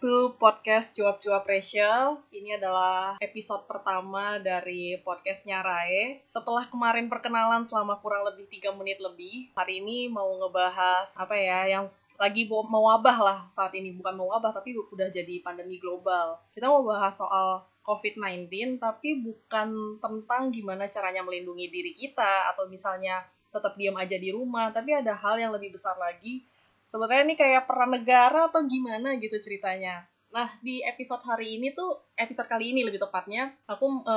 to podcast Cuap-Cuap Rachel. Ini adalah episode pertama dari podcastnya Rae. Setelah kemarin perkenalan selama kurang lebih 3 menit lebih, hari ini mau ngebahas apa ya, yang lagi mau wabah lah saat ini. Bukan mau wabah, tapi udah jadi pandemi global. Kita mau bahas soal COVID-19, tapi bukan tentang gimana caranya melindungi diri kita, atau misalnya tetap diam aja di rumah, tapi ada hal yang lebih besar lagi, sebenarnya ini kayak peran negara atau gimana gitu ceritanya. Nah, di episode hari ini tuh, episode kali ini lebih tepatnya, aku e,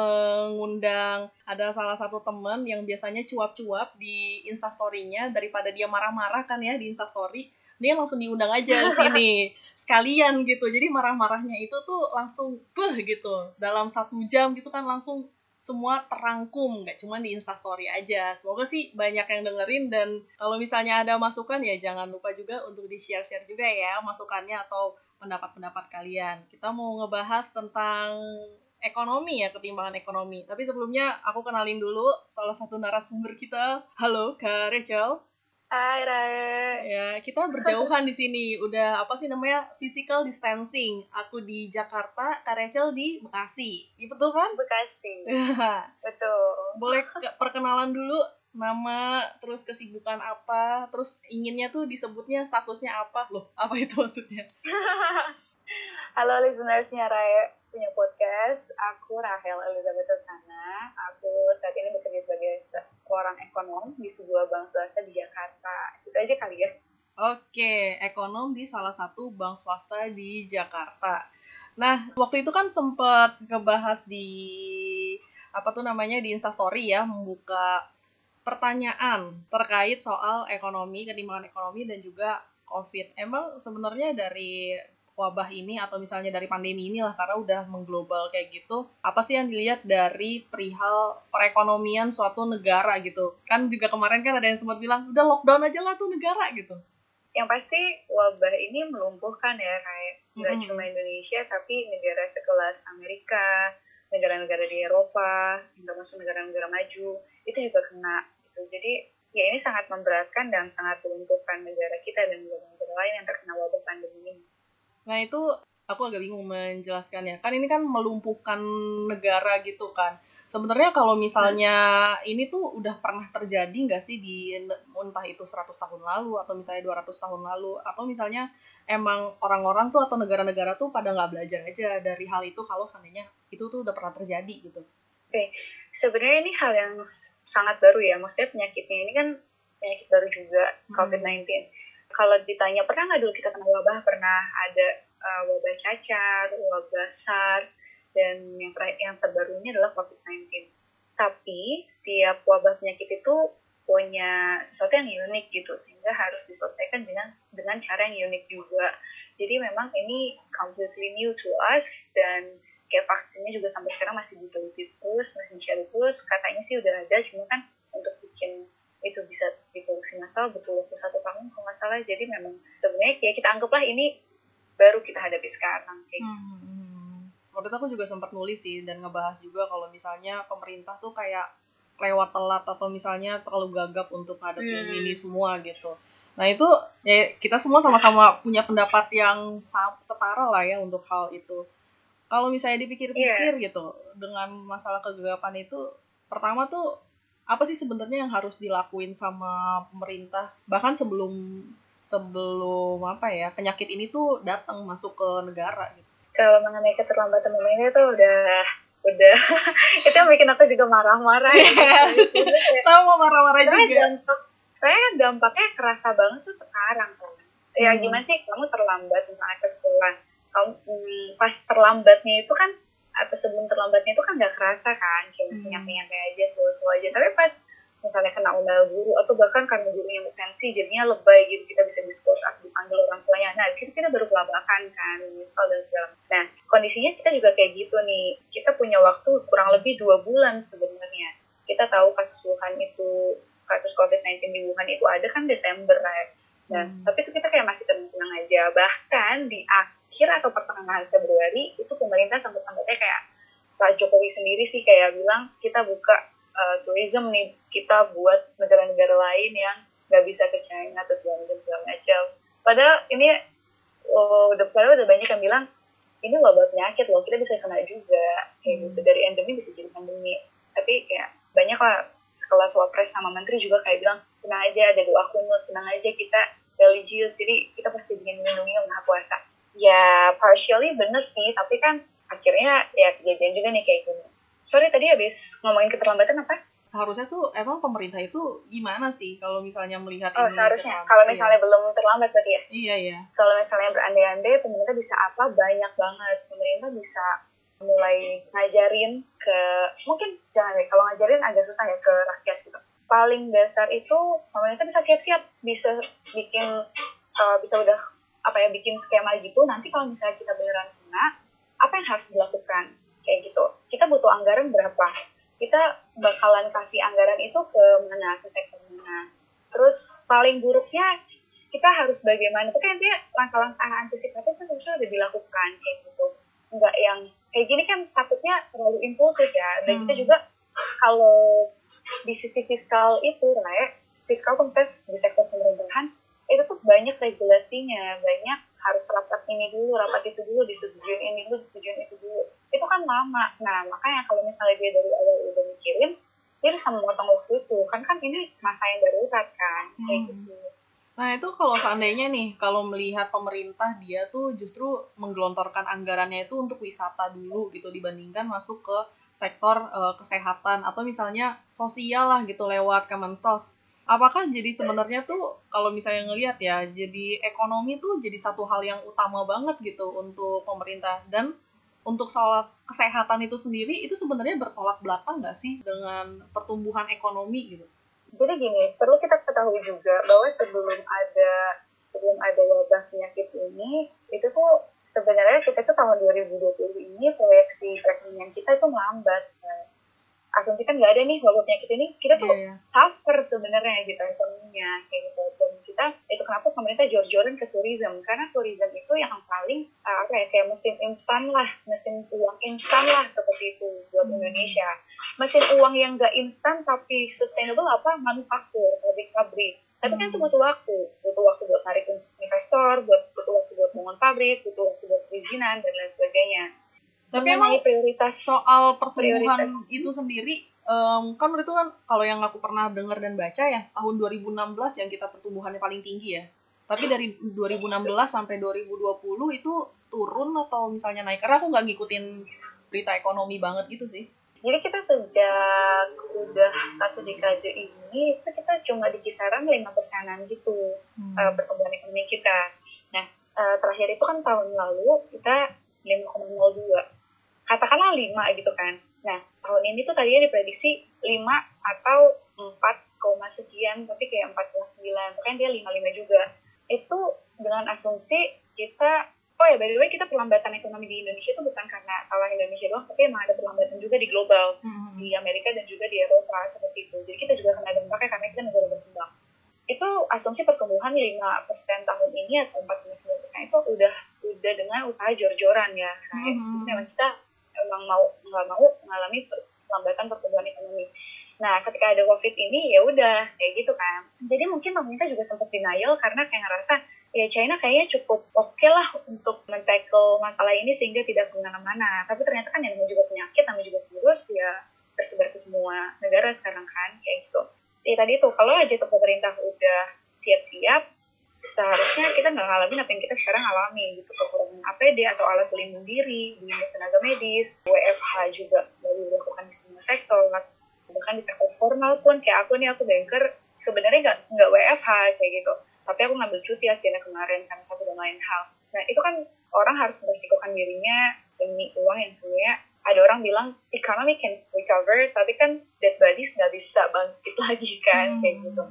ngundang ada salah satu temen yang biasanya cuap-cuap di instastory-nya, daripada dia marah-marah kan ya di instastory, dia langsung diundang aja di sini sekalian gitu. Jadi marah-marahnya itu tuh langsung beh gitu. Dalam satu jam gitu kan langsung semua terangkum nggak cuma di instastory aja. Semoga sih banyak yang dengerin dan kalau misalnya ada masukan ya jangan lupa juga untuk di share share juga ya masukannya atau pendapat-pendapat kalian. Kita mau ngebahas tentang ekonomi ya ketimbangan ekonomi. Tapi sebelumnya aku kenalin dulu salah satu narasumber kita. Halo kak Rachel Hai Rae. Ya, kita berjauhan di sini. Udah apa sih namanya? Physical distancing. Aku di Jakarta, Kak Rachel di Bekasi. Iya betul kan? Bekasi. betul. Boleh perkenalan dulu nama, terus kesibukan apa, terus inginnya tuh disebutnya statusnya apa? Loh, apa itu maksudnya? Halo listenersnya Rae punya podcast. Aku Rahel Elizabeth Sana. Aku saat ini bekerja sebagai seorang ekonom di sebuah bank swasta di Jakarta. Itu aja kali ya. Oke, ekonom di salah satu bank swasta di Jakarta. Nah, waktu itu kan sempat ngebahas di apa tuh namanya di Instastory ya, membuka pertanyaan terkait soal ekonomi, ketimbangan ekonomi dan juga COVID. Emang sebenarnya dari wabah ini atau misalnya dari pandemi inilah karena udah mengglobal kayak gitu apa sih yang dilihat dari perihal perekonomian suatu negara gitu? Kan juga kemarin kan ada yang sempat bilang udah lockdown aja lah tuh negara gitu. Yang pasti wabah ini melumpuhkan ya kayak nggak -hmm. cuma Indonesia tapi negara sekelas Amerika negara-negara di Eropa termasuk negara-negara maju itu juga kena gitu. Jadi ya ini sangat memberatkan dan sangat melumpuhkan negara kita dan negara-negara lain yang terkena wabah pandemi ini Nah itu aku agak bingung menjelaskannya. Kan ini kan melumpuhkan negara gitu kan. Sebenarnya kalau misalnya hmm. ini tuh udah pernah terjadi nggak sih di entah itu 100 tahun lalu atau misalnya 200 tahun lalu atau misalnya emang orang-orang tuh atau negara-negara tuh pada nggak belajar aja dari hal itu kalau seandainya itu tuh udah pernah terjadi gitu. Oke, okay. sebenarnya ini hal yang sangat baru ya. Maksudnya penyakitnya ini kan penyakit baru juga hmm. COVID-19 kalau ditanya pernah nggak dulu kita kena wabah? Pernah ada uh, wabah cacar wabah SARS dan yang yang terbaru ini adalah COVID-19 tapi setiap wabah penyakit itu punya sesuatu yang unik gitu sehingga harus diselesaikan dengan dengan cara yang unik juga. Jadi memang ini completely new to us dan kayak vaksinnya juga sampai sekarang masih diteliti terus masih dicari terus. Katanya sih udah ada cuma kan untuk bikin itu bisa diproduksi massal butuh waktu satu tahun kalau nggak salah jadi memang sebenarnya ya kita anggaplah ini baru kita hadapi sekarang kayak gitu. hmm, waktu itu aku juga sempat nulis sih dan ngebahas juga kalau misalnya pemerintah tuh kayak lewat telat atau misalnya terlalu gagap untuk hadapin hmm. ini semua gitu nah itu ya kita semua sama-sama punya pendapat yang setara lah ya untuk hal itu kalau misalnya dipikir-pikir yeah. gitu dengan masalah kegagapan itu pertama tuh apa sih sebenarnya yang harus dilakuin sama pemerintah bahkan sebelum sebelum apa ya penyakit ini tuh datang masuk ke negara gitu. Kalau mengenai keterlambatan pemerintah itu udah udah itu yang bikin aku juga marah-marah ya. sama marah-marah juga. Dampak, saya dampaknya kerasa banget tuh sekarang kan. Ya hmm. gimana sih kamu terlambat misalnya ke sekolah. Kamu hmm, pas terlambatnya itu kan atau sebelum terlambatnya itu kan nggak kerasa kan kayak masih hmm. nyampe nyampe aja slow aja. Tapi pas misalnya kena undang guru atau bahkan karena gurunya bersensi jadinya lebay gitu kita bisa diskurs atau dipanggil orang tuanya. Nah di situ kita baru kelabakan kan misal dan segala nah kondisinya kita juga kayak gitu nih. Kita punya waktu kurang lebih dua bulan sebenarnya. Kita tahu kasus Wuhan itu kasus COVID-19 di Wuhan itu ada kan Desember ya dan hmm. tapi itu kita kayak masih tenang-tenang aja. Bahkan di akhir atau pertengahan Februari itu pemerintah sempat-sempatnya kayak Pak Jokowi sendiri sih kayak bilang kita buka uh, tourism nih kita buat negara-negara lain yang nggak bisa ke China atau segala macam segala macam. Padahal ini oh, udah padahal udah banyak yang bilang ini wabah penyakit loh kita bisa kena juga. Kayak gitu Hmm. dari endemi bisa jadi pandemi. Tapi kayak banyak lah sekelas wapres sama menteri juga kayak bilang tenang aja ada doa kunut tenang aja kita religius. Jadi kita pasti ingin melindungi yang maha kuasa ya partially bener sih tapi kan akhirnya ya kejadian juga nih kayak gini. Sorry tadi habis ngomongin keterlambatan apa? Seharusnya tuh emang pemerintah itu gimana sih kalau misalnya melihat oh ini seharusnya. terlambat? kalau Iya. misalnya belum terlambat berarti ya? Iya, iya. kalau misalnya berandai-andai pemerintah bisa apa? Banyak banget. Pemerintah bisa mulai ngajarin ke mungkin jangan deh kalau ngajarin agak susah ya ke rakyat gitu. Paling dasar itu pemerintah bisa siap-siap bisa bikin uh, bisa udah apa ya bikin skema gitu nanti kalau misalnya kita beneran kena apa yang harus dilakukan? Kayak gitu. Kita butuh anggaran berapa? Kita bakalan kasih anggaran itu ke mana? Ke sektor mana? Terus paling buruknya kita harus bagaimana? Itu kan dia langkah-langkah antisipatif kan harusnya udah dilakukan kayak gitu. Nggak yang kayak gini kan takutnya terlalu impulsif ya. Dan Hmm. kita juga kalau di sisi fiskal itu Rai, fiskal tuh misalnya di sektor pemerintahan itu tuh banyak regulasinya banyak harus rapat ini dulu rapat itu dulu disetujuin ini dulu disetujuin itu dulu itu kan lama nah makanya kalau misalnya dia dari awal udah mikirin dia bisa memotong waktu itu kan kan ini masa yang darurat kan kayak Hmm. gitu Nah itu kalau seandainya nih, kalau melihat pemerintah dia tuh justru menggelontorkan anggarannya itu untuk wisata dulu gitu dibandingkan masuk ke sektor eh, kesehatan atau misalnya sosial lah gitu lewat Kemensos. Apakah jadi sebenarnya tuh kalau misalnya ngelihat ya, jadi ekonomi tuh jadi satu hal yang utama banget gitu untuk pemerintah dan untuk soal kesehatan itu sendiri itu sebenarnya bertolak belakang nggak sih dengan pertumbuhan ekonomi gitu? Jadi gini, perlu kita ketahui juga bahwa sebelum ada sebelum ada wabah penyakit ini, itu tuh sebenarnya kita tuh tahun 2020 ini proyeksi perekonomian kita itu melambat. Asumsi kan nggak ada nih wabah penyakit ini, kita tuh Iya, iya. suffer sebenarnya gitu ekonominya kayak gitu. Dan kita itu kenapa pemerintah jor-joran ke tourism? Karena tourism itu yang paling uh, apa ya kayak mesin instan lah mesin uang instan lah seperti itu buat Hmm. Indonesia. Mesin uang yang gak instan tapi sustainable apa? Manufaktur pabrik-pabrik tapi kan itu Hmm. butuh waktu. Butuh waktu buat narik investor buat butuh waktu buat bangun pabrik butuh waktu buat perizinan dan lain sebagainya Tapi emang prioritas soal pertumbuhan Prioritas. itu sendiri em, kan itu kan kalau yang aku pernah dengar dan baca ya tahun 2016 yang kita pertumbuhannya paling tinggi ya. Tapi dari 2016 sampai 2020 itu turun atau misalnya naik? Karena aku nggak ngikutin berita ekonomi banget gitu sih. Jadi kita sejak udah satu dekade ini itu kita cuma di kisaran lima persenan gitu uh, pertumbuhan ekonomi kita. Nah uh, terakhir itu kan tahun lalu kita 5,02 katakanlah 5 gitu kan. Nah tahun ini tuh tadinya diprediksi 5 atau 4, koma sekian tapi kayak 4,9 kan dia 55 juga. Itu dengan asumsi kita oh ya by the way kita perlambatan ekonomi di Indonesia itu bukan karena salah Indonesia doang tapi emang ada perlambatan juga di global Hmm. di Amerika dan juga di Eropa seperti itu. Jadi kita juga kena dampaknya karena kita negara berkembang. Itu asumsi pertumbuhan 5% tahun ini atau 4,9% itu udah udah dengan usaha jor-joran ya. Nah, Mhm. Jadi memang kita emang mau nggak mau mengalami perlambatan pertumbuhan ekonomi. Nah, ketika ada COVID ini ya udah kayak gitu kan. Jadi mungkin pemerintah juga sempat denial karena kayak ngerasa ya China kayaknya cukup oke lah untuk men-tackle masalah ini sehingga tidak ke mana-mana. Tapi ternyata kan yang juga penyakit, namanya juga virus ya tersebar ke semua negara sekarang kan kayak gitu. Ya tadi tuh kalau aja tuh pemerintah udah siap-siap, seharusnya kita nggak ngalamin apa yang kita sekarang alami gitu kekurangan APD atau alat pelindung diri, dinas tenaga medis, WFH juga baru dilakukan di semua sektor, bahkan di sektor formal pun kayak aku nih aku banker sebenarnya nggak nggak WFH kayak gitu, tapi aku ngambil cuti akhirnya kemarin karena satu dan lain hal. Nah itu kan orang harus meresikokan dirinya demi uang yang sebenarnya. Ada orang bilang economy can recover, tapi kan dead bodies nggak bisa bangkit lagi kan kayak gitu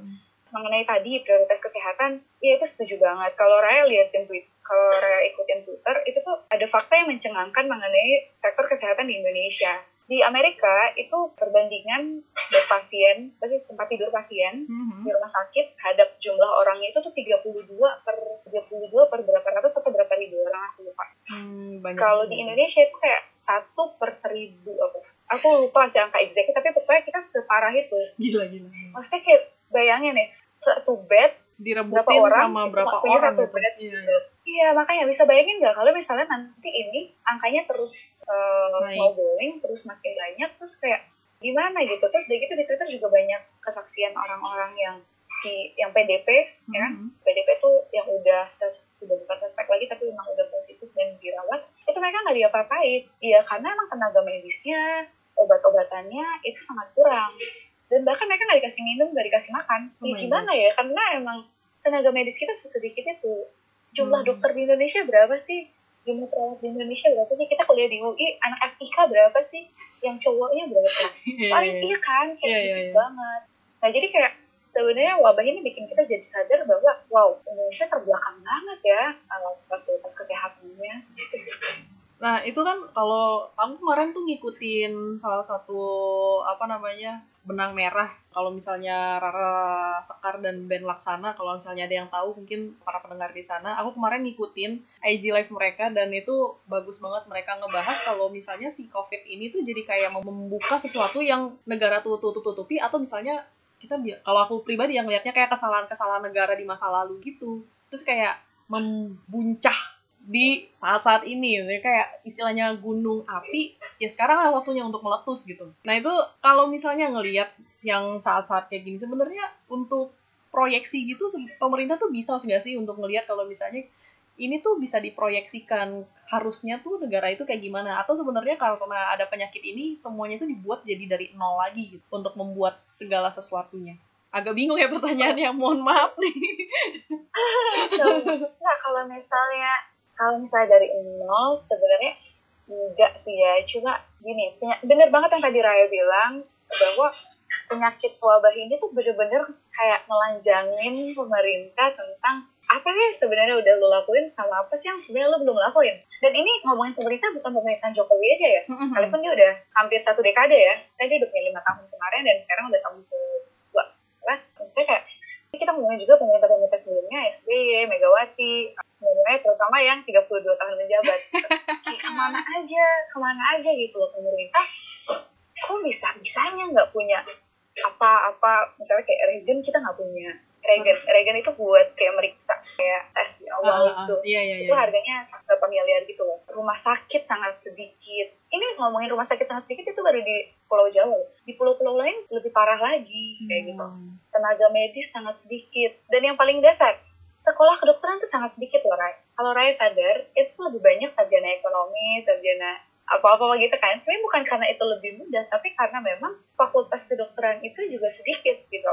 mengenai tadi prioritas kesehatan, ya itu setuju banget. Kalau Raya liatin tweet, kalau Raya ikutin Twitter, itu tuh ada fakta yang mencengangkan mengenai sektor kesehatan di Indonesia. Di Amerika itu perbandingan bed pasien, pasti tempat tidur pasien Hmm. di rumah sakit hadap jumlah orangnya itu tuh 32 per 32 per berapa ratus atau berapa ribu orang aku lupa. Hmm, Kalau di Indonesia itu kayak satu per seribu apa? Aku lupa sih angka exactnya, tapi pokoknya kita separah itu. gila gila Maksudnya kayak bayangin ya, satu bed berapa direbutin orang sama berapa punya orang satu gitu. bed Iya, gitu. Iya, makanya bisa bayangin nggak kalau misalnya nanti ini angkanya terus uh, snowballing, terus makin banyak, terus kayak gimana gitu. Terus dari gitu di Twitter juga banyak kesaksian orang-orang yang di yang PDP, mm-hmm. ya kan? PDP tuh yang udah ses, udah bukan suspek lagi tapi memang udah positif dan dirawat. Itu mereka nggak diapa-apain. Iya, karena emang tenaga medisnya, obat-obatannya itu sangat kurang. Dan bahkan mereka nggak dikasih minum, nggak dikasih makan. Oh ya, gimana ya? Karena emang tenaga medis kita sesedikit itu. Jumlah hmm. dokter di Indonesia berapa sih? Jumlah perawat di Indonesia berapa sih? Kita kuliah di UI anak FIK berapa sih? Yang cowoknya berapa? Yeah, paling iya. kan? Kayak yeah, yeah, yeah. banget. Nah jadi kayak sebenarnya wabah ini bikin kita jadi sadar bahwa wow Indonesia terbelakang banget ya kalau fasilitas kesehatannya. Sih Nah, itu kan kalau aku kemarin tuh ngikutin salah satu apa namanya benang merah. Kalau misalnya Rara Sekar dan Ben Laksana kalau misalnya ada yang tahu mungkin para pendengar di sana. Aku kemarin ngikutin IG live mereka dan itu bagus banget mereka ngebahas kalau misalnya si covid ini tuh jadi kayak membuka sesuatu yang negara tuh tutup tutupi atau misalnya kita kalau aku pribadi yang lihatnya kayak kesalahan-kesalahan negara di masa lalu gitu. Terus kayak membuncah di saat-saat ini gitu. kayak istilahnya gunung api ya sekarang lah waktunya untuk meletus gitu. Nah itu kalau misalnya ngelihat yang saat-saat kayak gini sebenarnya untuk proyeksi gitu pemerintah tuh bisa nggak sih untuk ngelihat kalau misalnya ini tuh bisa diproyeksikan harusnya tuh negara itu kayak gimana? Atau sebenarnya karena ada penyakit ini semuanya itu dibuat jadi dari nol lagi gitu untuk membuat segala sesuatunya. Agak bingung ya pertanyaannya mohon maaf nih. Nah kalau misalnya kalau misalnya dari nol sebenarnya enggak sih ya. Cuma gini bener banget yang tadi Raya bilang bahwa penyakit wabah ini tuh bener-bener kayak melanjangin pemerintah tentang apa sih sebenarnya udah lo lakuin sama apa sih yang sebenarnya lo belum lakuin. Dan ini ngomongin pemerintah bukan pemerintahan Jokowi aja ya. Sekalipun dia udah hampir satu dekade ya. Saya dia udah punya lima tahun kemarin dan sekarang udah tahun kedua. Lah maksudnya kayak kita ngomongin juga pemerintah-pemerintah sebelumnya SBY, Megawati, sebenarnya terutama yang 32 tahun menjabat. Kayak ke mana aja, ke mana aja gitu loh pemerintah. Kok bisa bisanya nggak punya apa-apa, misalnya kayak Reagan kita nggak punya Reagan, Reagan itu buat kayak meriksa kayak tes di awal uh, uh, itu, iya, iya, iya. itu harganya berapa miliar gitu loh. Rumah sakit sangat sedikit. Ini ngomongin rumah sakit sangat sedikit itu baru di Pulau Jawa. Di pulau-pulau lain lebih parah lagi kayak gitu. Hmm. Tenaga medis sangat sedikit. Dan yang paling dasar, sekolah kedokteran tuh sangat sedikit loh Ray. Kalau Ray sadar, itu lebih banyak sarjana ekonomi, sarjana apa-apa gitu kan. Sebenarnya bukan karena itu lebih mudah, tapi karena memang fakultas kedokteran itu juga sedikit gitu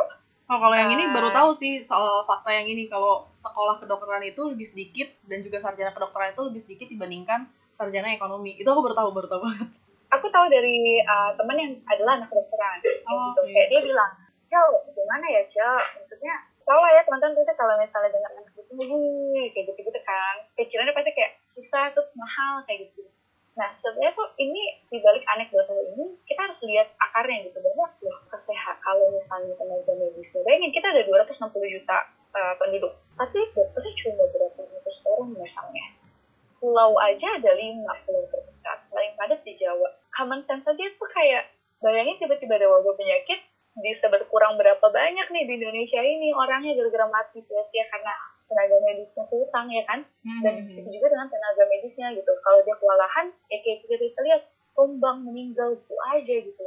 Oh, kalau yang ini baru tahu sih soal fakta yang ini kalau sekolah kedokteran itu lebih sedikit dan juga sarjana kedokteran itu lebih sedikit dibandingkan sarjana ekonomi. Itu aku baru tahu, baru tahu banget. Aku tahu dari uh, temen yang adalah anak kedokteran. Oh, gitu. Okay. Kayak dia bilang, Cel, gimana ya Cel? Maksudnya, tau lah ya teman-teman kita kalau misalnya dengan anak itu kayak gitu-gitu kan. Pikirannya pasti kayak susah, terus mahal, kayak gitu. Nah, sebenarnya tuh ini dibalik anekdota ini, kita harus lihat akarnya gitu bahwa loh kesehat kalau misalnya tenaga medis. Bayangin kita ada 260 juta uh, penduduk, tapi dokternya cuma berapa ratus orang misalnya. Pulau aja ada lima pulau terbesar, paling padat di Jawa. Common sense aja tuh kayak bayangin tiba-tiba ada wabah penyakit, bisa berkurang berapa banyak nih di Indonesia ini orangnya gara-gara mati sia-sia karena tenaga medisnya hutang ya kan hmm. dan itu juga dengan tenaga medisnya gitu kalau dia kewalahan ya kayak kita bisa lihat tumbang meninggal itu aja gitu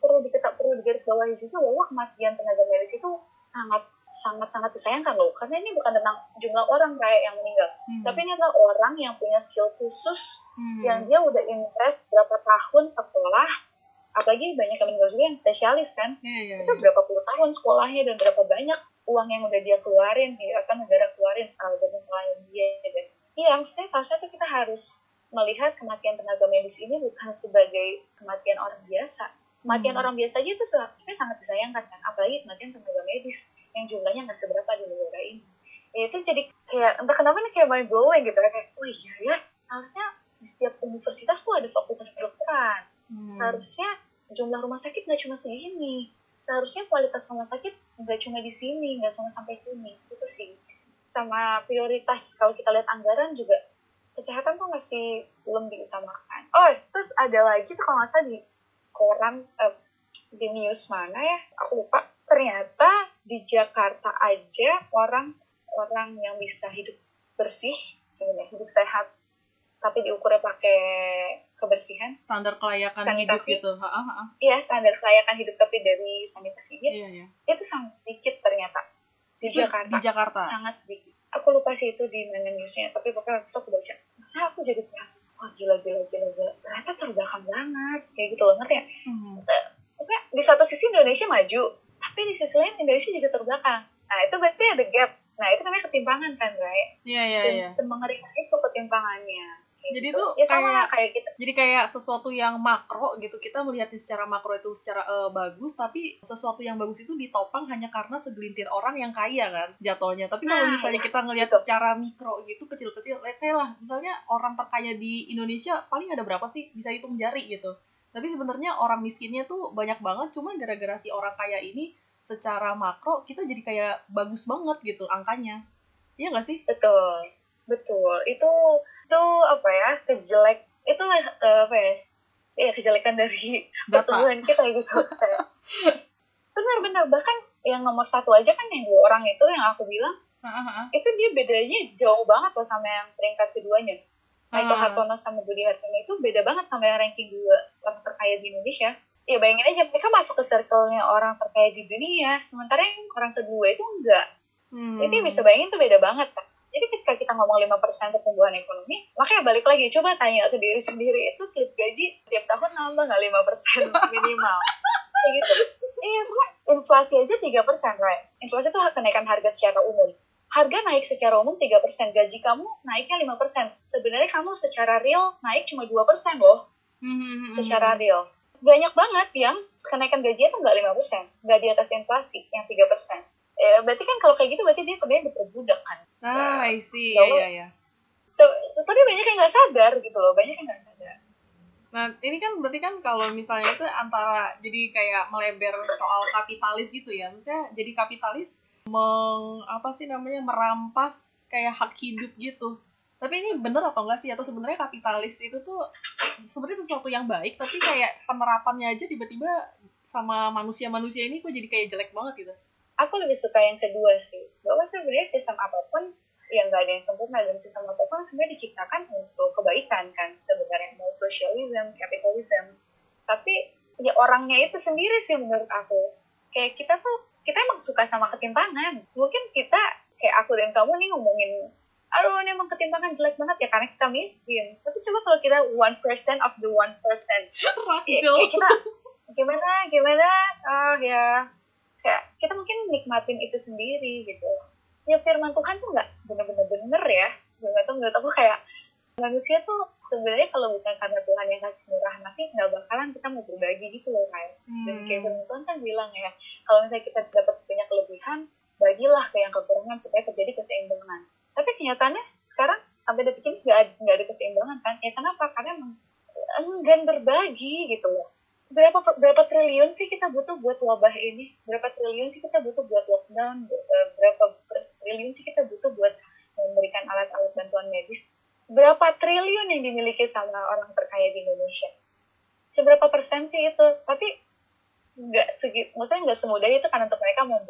perlu diketak perlu digaris bawahi juga bahwa kematian tenaga medis itu sangat sangat sangat disayangkan loh karena ini bukan tentang jumlah orang kayak yang meninggal hmm. tapi ini adalah orang yang punya skill khusus hmm. yang dia udah invest berapa tahun sekolah apalagi banyak yang meninggal juga yang spesialis kan yeah, yeah, itu yeah. berapa puluh tahun sekolahnya dan berapa banyak uang yang udah dia keluarin ya akan negara keluarin uh, demi melayani dia dan iya maksudnya seharusnya tuh kita harus melihat kematian tenaga medis ini bukan sebagai kematian orang biasa. Kematian hmm. orang biasa aja itu sebenarnya sangat disayangkan kan apalagi kematian tenaga medis yang jumlahnya nggak seberapa di negara ini. Ya itu jadi kayak entah kenapa nih kayak mind blowing gitu kayak oh iya ya seharusnya di setiap universitas tuh ada fakultas kedokteran. Hmm. seharusnya jumlah rumah sakit nggak cuma segini seharusnya kualitas rumah sakit nggak cuma di sini nggak cuma sampai sini. Itu sih. Sama prioritas kalau kita lihat anggaran juga kesehatan tuh masih belum diutamakan. Oh terus ada lagi tuh kalau nggak salah di koran eh, di news mana ya? Aku lupa. Ternyata di Jakarta aja orang orang yang bisa hidup bersih hidup sehat tapi diukurnya pakai kebersihan. Standar kelayakan Sanitasi. hidup gitu iya standar kelayakan hidup tapi dari sanitasi iya iya. itu sangat sedikit ternyata. Di Itu Jakarta. di Jakarta. Sangat sedikit. Aku lupa sih itu di mana newsnya tapi pokoknya waktu itu aku baca masa aku jadi kayak wah gila gila gila gila. Ternyata terbelakang banget kayak gitu loh ngerti ya? Mhm. maksudnya di satu sisi Indonesia maju tapi di sisi lain Indonesia juga terbelakang. Nah itu berarti ada gap. Nah itu namanya ketimpangan kan Ray? Iya iya dan iya. semengerikan itu ketimpangannya Jadi gitu. tuh ya sama kayak- kayak kita jadi kayak sesuatu yang makro gitu. Kita melihatnya secara makro itu secara eh, bagus tapi sesuatu yang bagus itu ditopang hanya karena segelintir orang yang kaya kan jatuhnya. Tapi kalau Nah, misalnya iya, kita ngelihat betul. secara mikro gitu kecil-kecil let's say lah misalnya orang terkaya di Indonesia paling ada berapa sih bisa hitung jari gitu. Tapi sebenarnya orang miskinnya tuh banyak banget cuma gara-gara si orang kaya ini secara makro kita jadi kayak bagus banget gitu angkanya. Iya nggak sih? Betul betul. Itu itu apa ya kejelek itu eh, apa ya ya kejelekan dari pertumbuhan kita gitu. Kayak, benar-benar bahkan yang nomor satu aja kan yang dua orang itu yang aku bilang Hahaha. itu dia bedanya jauh banget loh sama yang peringkat keduanya. Michael Ah. Hartono sama Budi Hartono itu beda banget sama yang ranking dua orang terkaya di Indonesia. Ya bayangin aja mereka masuk ke circle-nya orang terkaya di dunia sementara yang orang kedua itu enggak. Hmm. jadi bisa bayangin tuh beda banget kan jadi ketika kita ngomong 5% pertumbuhan ekonomi makanya balik lagi coba tanya ke diri sendiri itu slip gaji tiap tahun nambah nggak 5% minimal kayak gitu iya semua inflasi aja 3% right inflasi itu kenaikan harga secara umum harga naik secara umum 3%, gaji kamu naiknya 5%. Sebenarnya kamu secara real naik cuma 2% loh, Hmm. secara real. Banyak banget yang kenaikan gajinya tuh nggak 5%, nggak di atas inflasi, yang 3%. Eh, berarti kan kalau kayak gitu berarti dia sebenarnya diperbudak kan. Ah, I see. Lalu- Iya, iya, iya. So, tapi banyak yang nggak sadar gitu loh, banyak yang nggak sadar. Nah, ini kan berarti kan kalau misalnya itu antara jadi kayak melebar soal kapitalis gitu ya. Maksudnya jadi kapitalis meng apa sih namanya merampas kayak hak hidup gitu. Tapi ini bener atau enggak sih? Atau sebenarnya kapitalis itu tuh sebenarnya sesuatu yang baik, tapi kayak penerapannya aja tiba-tiba sama manusia-manusia ini kok jadi kayak jelek banget gitu. Aku lebih suka yang kedua sih, bahwa sebenarnya sistem apa pun yang nggak ada yang sempurna dan sistem apa pun sebenarnya diciptakan untuk kebaikan kan sebenarnya mau socialism, capitalism. Tapi ya orangnya itu sendiri sih menurut aku. Kayak kita tuh kita emang suka sama ketimpangan. Mungkin kita kayak aku dan kamu nih ngomongin aduh ini emang ketimpangan jelek banget ya karena kita miskin. Tapi coba kalau kita one percent of the one percent ya, kayak kita gimana gimana ah ya kayak kita mungkin nikmatin itu sendiri gitu. Ya firman Tuhan tuh nggak bener-bener bener ya. Nggak tahu nggak tahu kayak manusia tuh sebenarnya kalau bukan karena Tuhan yang kasih murahan hati nggak bakalan kita mau berbagi gitu loh kayak dan kayak Hmm. firman Tuhan kan bilang ya kalau misalnya kita dapat banyak kelebihan bagilah ke yang kekurangan supaya terjadi keseimbangan. Tapi kenyataannya sekarang sampai detik ini nggak ada, ada keseimbangan kan? Ya kenapa? Karena emang enggan berbagi gitu loh berapa berapa triliun sih kita butuh buat wabah ini? Berapa triliun sih kita butuh buat lockdown? Eh, berapa ber- triliun sih kita butuh buat memberikan alat-alat bantuan medis? Berapa triliun yang dimiliki sama orang terkaya di Indonesia? Seberapa persen sih itu? Tapi nggak segi maksudnya nggak semudah itu kan untuk mereka mem-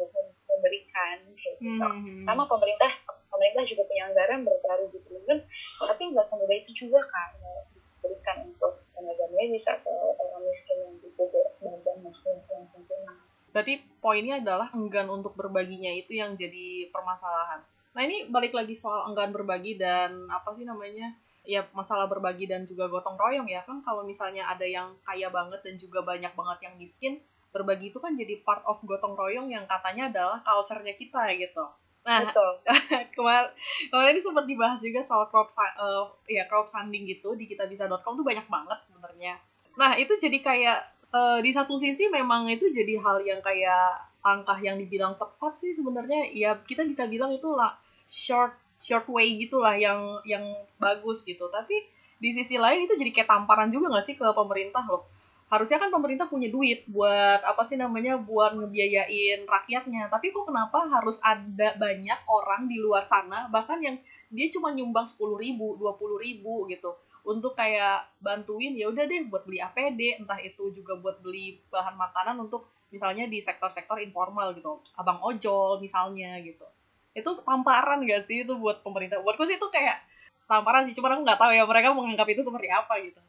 memberikan gitu. Hmm. sama pemerintah pemerintah juga punya anggaran berapa ribu triliun tapi nggak semudah itu juga kan mau diberikan untuk tenaga medis atau orang miskin yang Berarti poinnya adalah enggan untuk berbaginya itu yang jadi permasalahan. Nah ini balik lagi soal enggan berbagi dan apa sih namanya ya masalah berbagi dan juga gotong royong ya kan kalau misalnya ada yang kaya banget dan juga banyak banget yang miskin berbagi itu kan jadi part of gotong royong yang katanya adalah culture-nya kita gitu. Nah betul kemarin kemarin ini sempat dibahas juga soal crowd ya crowdfunding gitu di kitabisa.com tuh banyak banget sebenarnya. Nah itu jadi kayak eh, di satu sisi memang itu jadi hal yang kayak langkah yang dibilang tepat sih sebenarnya. Ya kita bisa bilang itu lah short short way gitulah yang yang bagus gitu. Tapi di sisi lain itu jadi kayak tamparan juga nggak sih ke pemerintah loh? Harusnya kan pemerintah punya duit buat apa sih namanya buat ngebiayain rakyatnya. Tapi kok kenapa harus ada banyak orang di luar sana? Bahkan yang dia cuma nyumbang sepuluh ribu dua puluh ribu gitu untuk kayak bantuin ya udah deh buat beli APD entah itu juga buat beli bahan makanan untuk misalnya di sektor-sektor informal gitu. Abang ojol misalnya gitu. Itu tamparan gak sih itu buat pemerintah? Buatku sih itu kayak tamparan sih cuma aku nggak tahu ya mereka menganggap itu seperti apa gitu.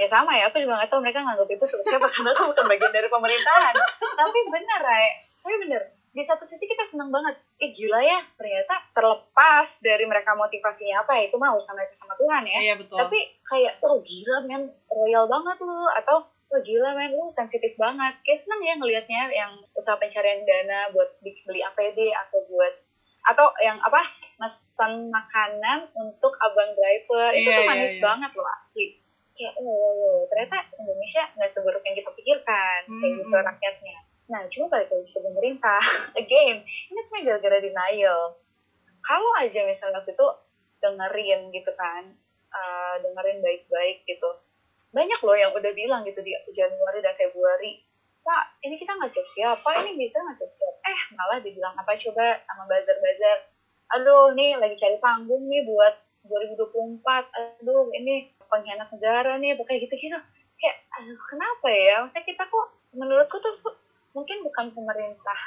Ya sama ya aku juga nggak tahu mereka nganggap itu seperti apa karena aku bukan bagian dari pemerintahan. Tapi bener Ray tapi bener di satu sisi kita senang banget. Eh gila ya ternyata terlepas dari mereka motivasinya apa ya itu mah urusan mereka sama Tuhan ya. Iya betul. Tapi kayak oh gila men royal banget lu atau oh gila men lu sensitif banget. Kayak seneng ya ngelihatnya yang usaha pencarian dana buat beli APD atau buat atau yang apa pesan makanan untuk abang driver. Itu Iya, tuh iya, manis iya. banget loh asli kayak oh ternyata Indonesia nggak seburuk yang kita pikirkan. Kayak Hmm, gitu hmm. rakyatnya nah cuma balik lagi ke pemerintah again ini sebenarnya gara-gara denial. Kalau aja misalnya waktu itu dengerin gitu kan eh, dengerin baik-baik gitu banyak loh yang udah bilang gitu di Januari dan Februari Pak ini kita nggak siap-siap Pak ini bisa nggak siap-siap? Eh malah dibilang apa coba sama buzzer-buzzer? Aduh nih lagi cari panggung nih buat 2024 aduh ini pengkhianat negara nih pakai gitu-gitu. Kayak aduh kenapa ya? Maksudnya kita kok menurutku tuh mungkin bukan pemerintah.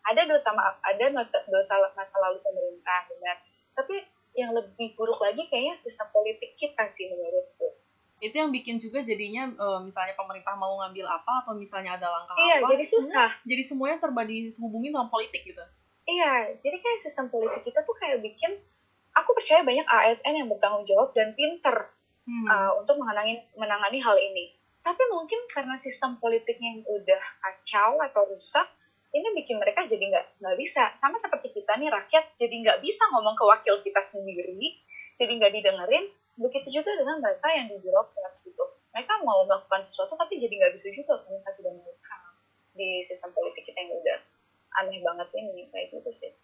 Ada dosa maaf ada dosa, dosa masa lalu pemerintah benar. Tapi yang lebih buruk lagi kayaknya sistem politik kita sih menurutku. Itu yang bikin juga jadinya eh, misalnya pemerintah mau ngambil apa atau misalnya ada langkah iya apa jadi susah. jadi semuanya serba dihubungin sama politik gitu. Iya jadi kayak sistem politik kita tuh kayak bikin aku percaya banyak ASN yang bertanggung jawab dan pinter Hmm. uh, untuk menangani menangani hal ini. Tapi mungkin karena sistem politiknya yang udah kacau atau rusak, ini bikin mereka jadi nggak nggak bisa. Sama seperti kita nih rakyat, jadi nggak bisa ngomong ke wakil kita sendiri, jadi nggak didengerin. Begitu juga dengan mereka yang di birokrat gitu. Mereka mau melakukan sesuatu tapi jadi nggak bisa juga karena satu dan mereka di sistem politik kita yang udah aneh banget ini kayak gitu sih.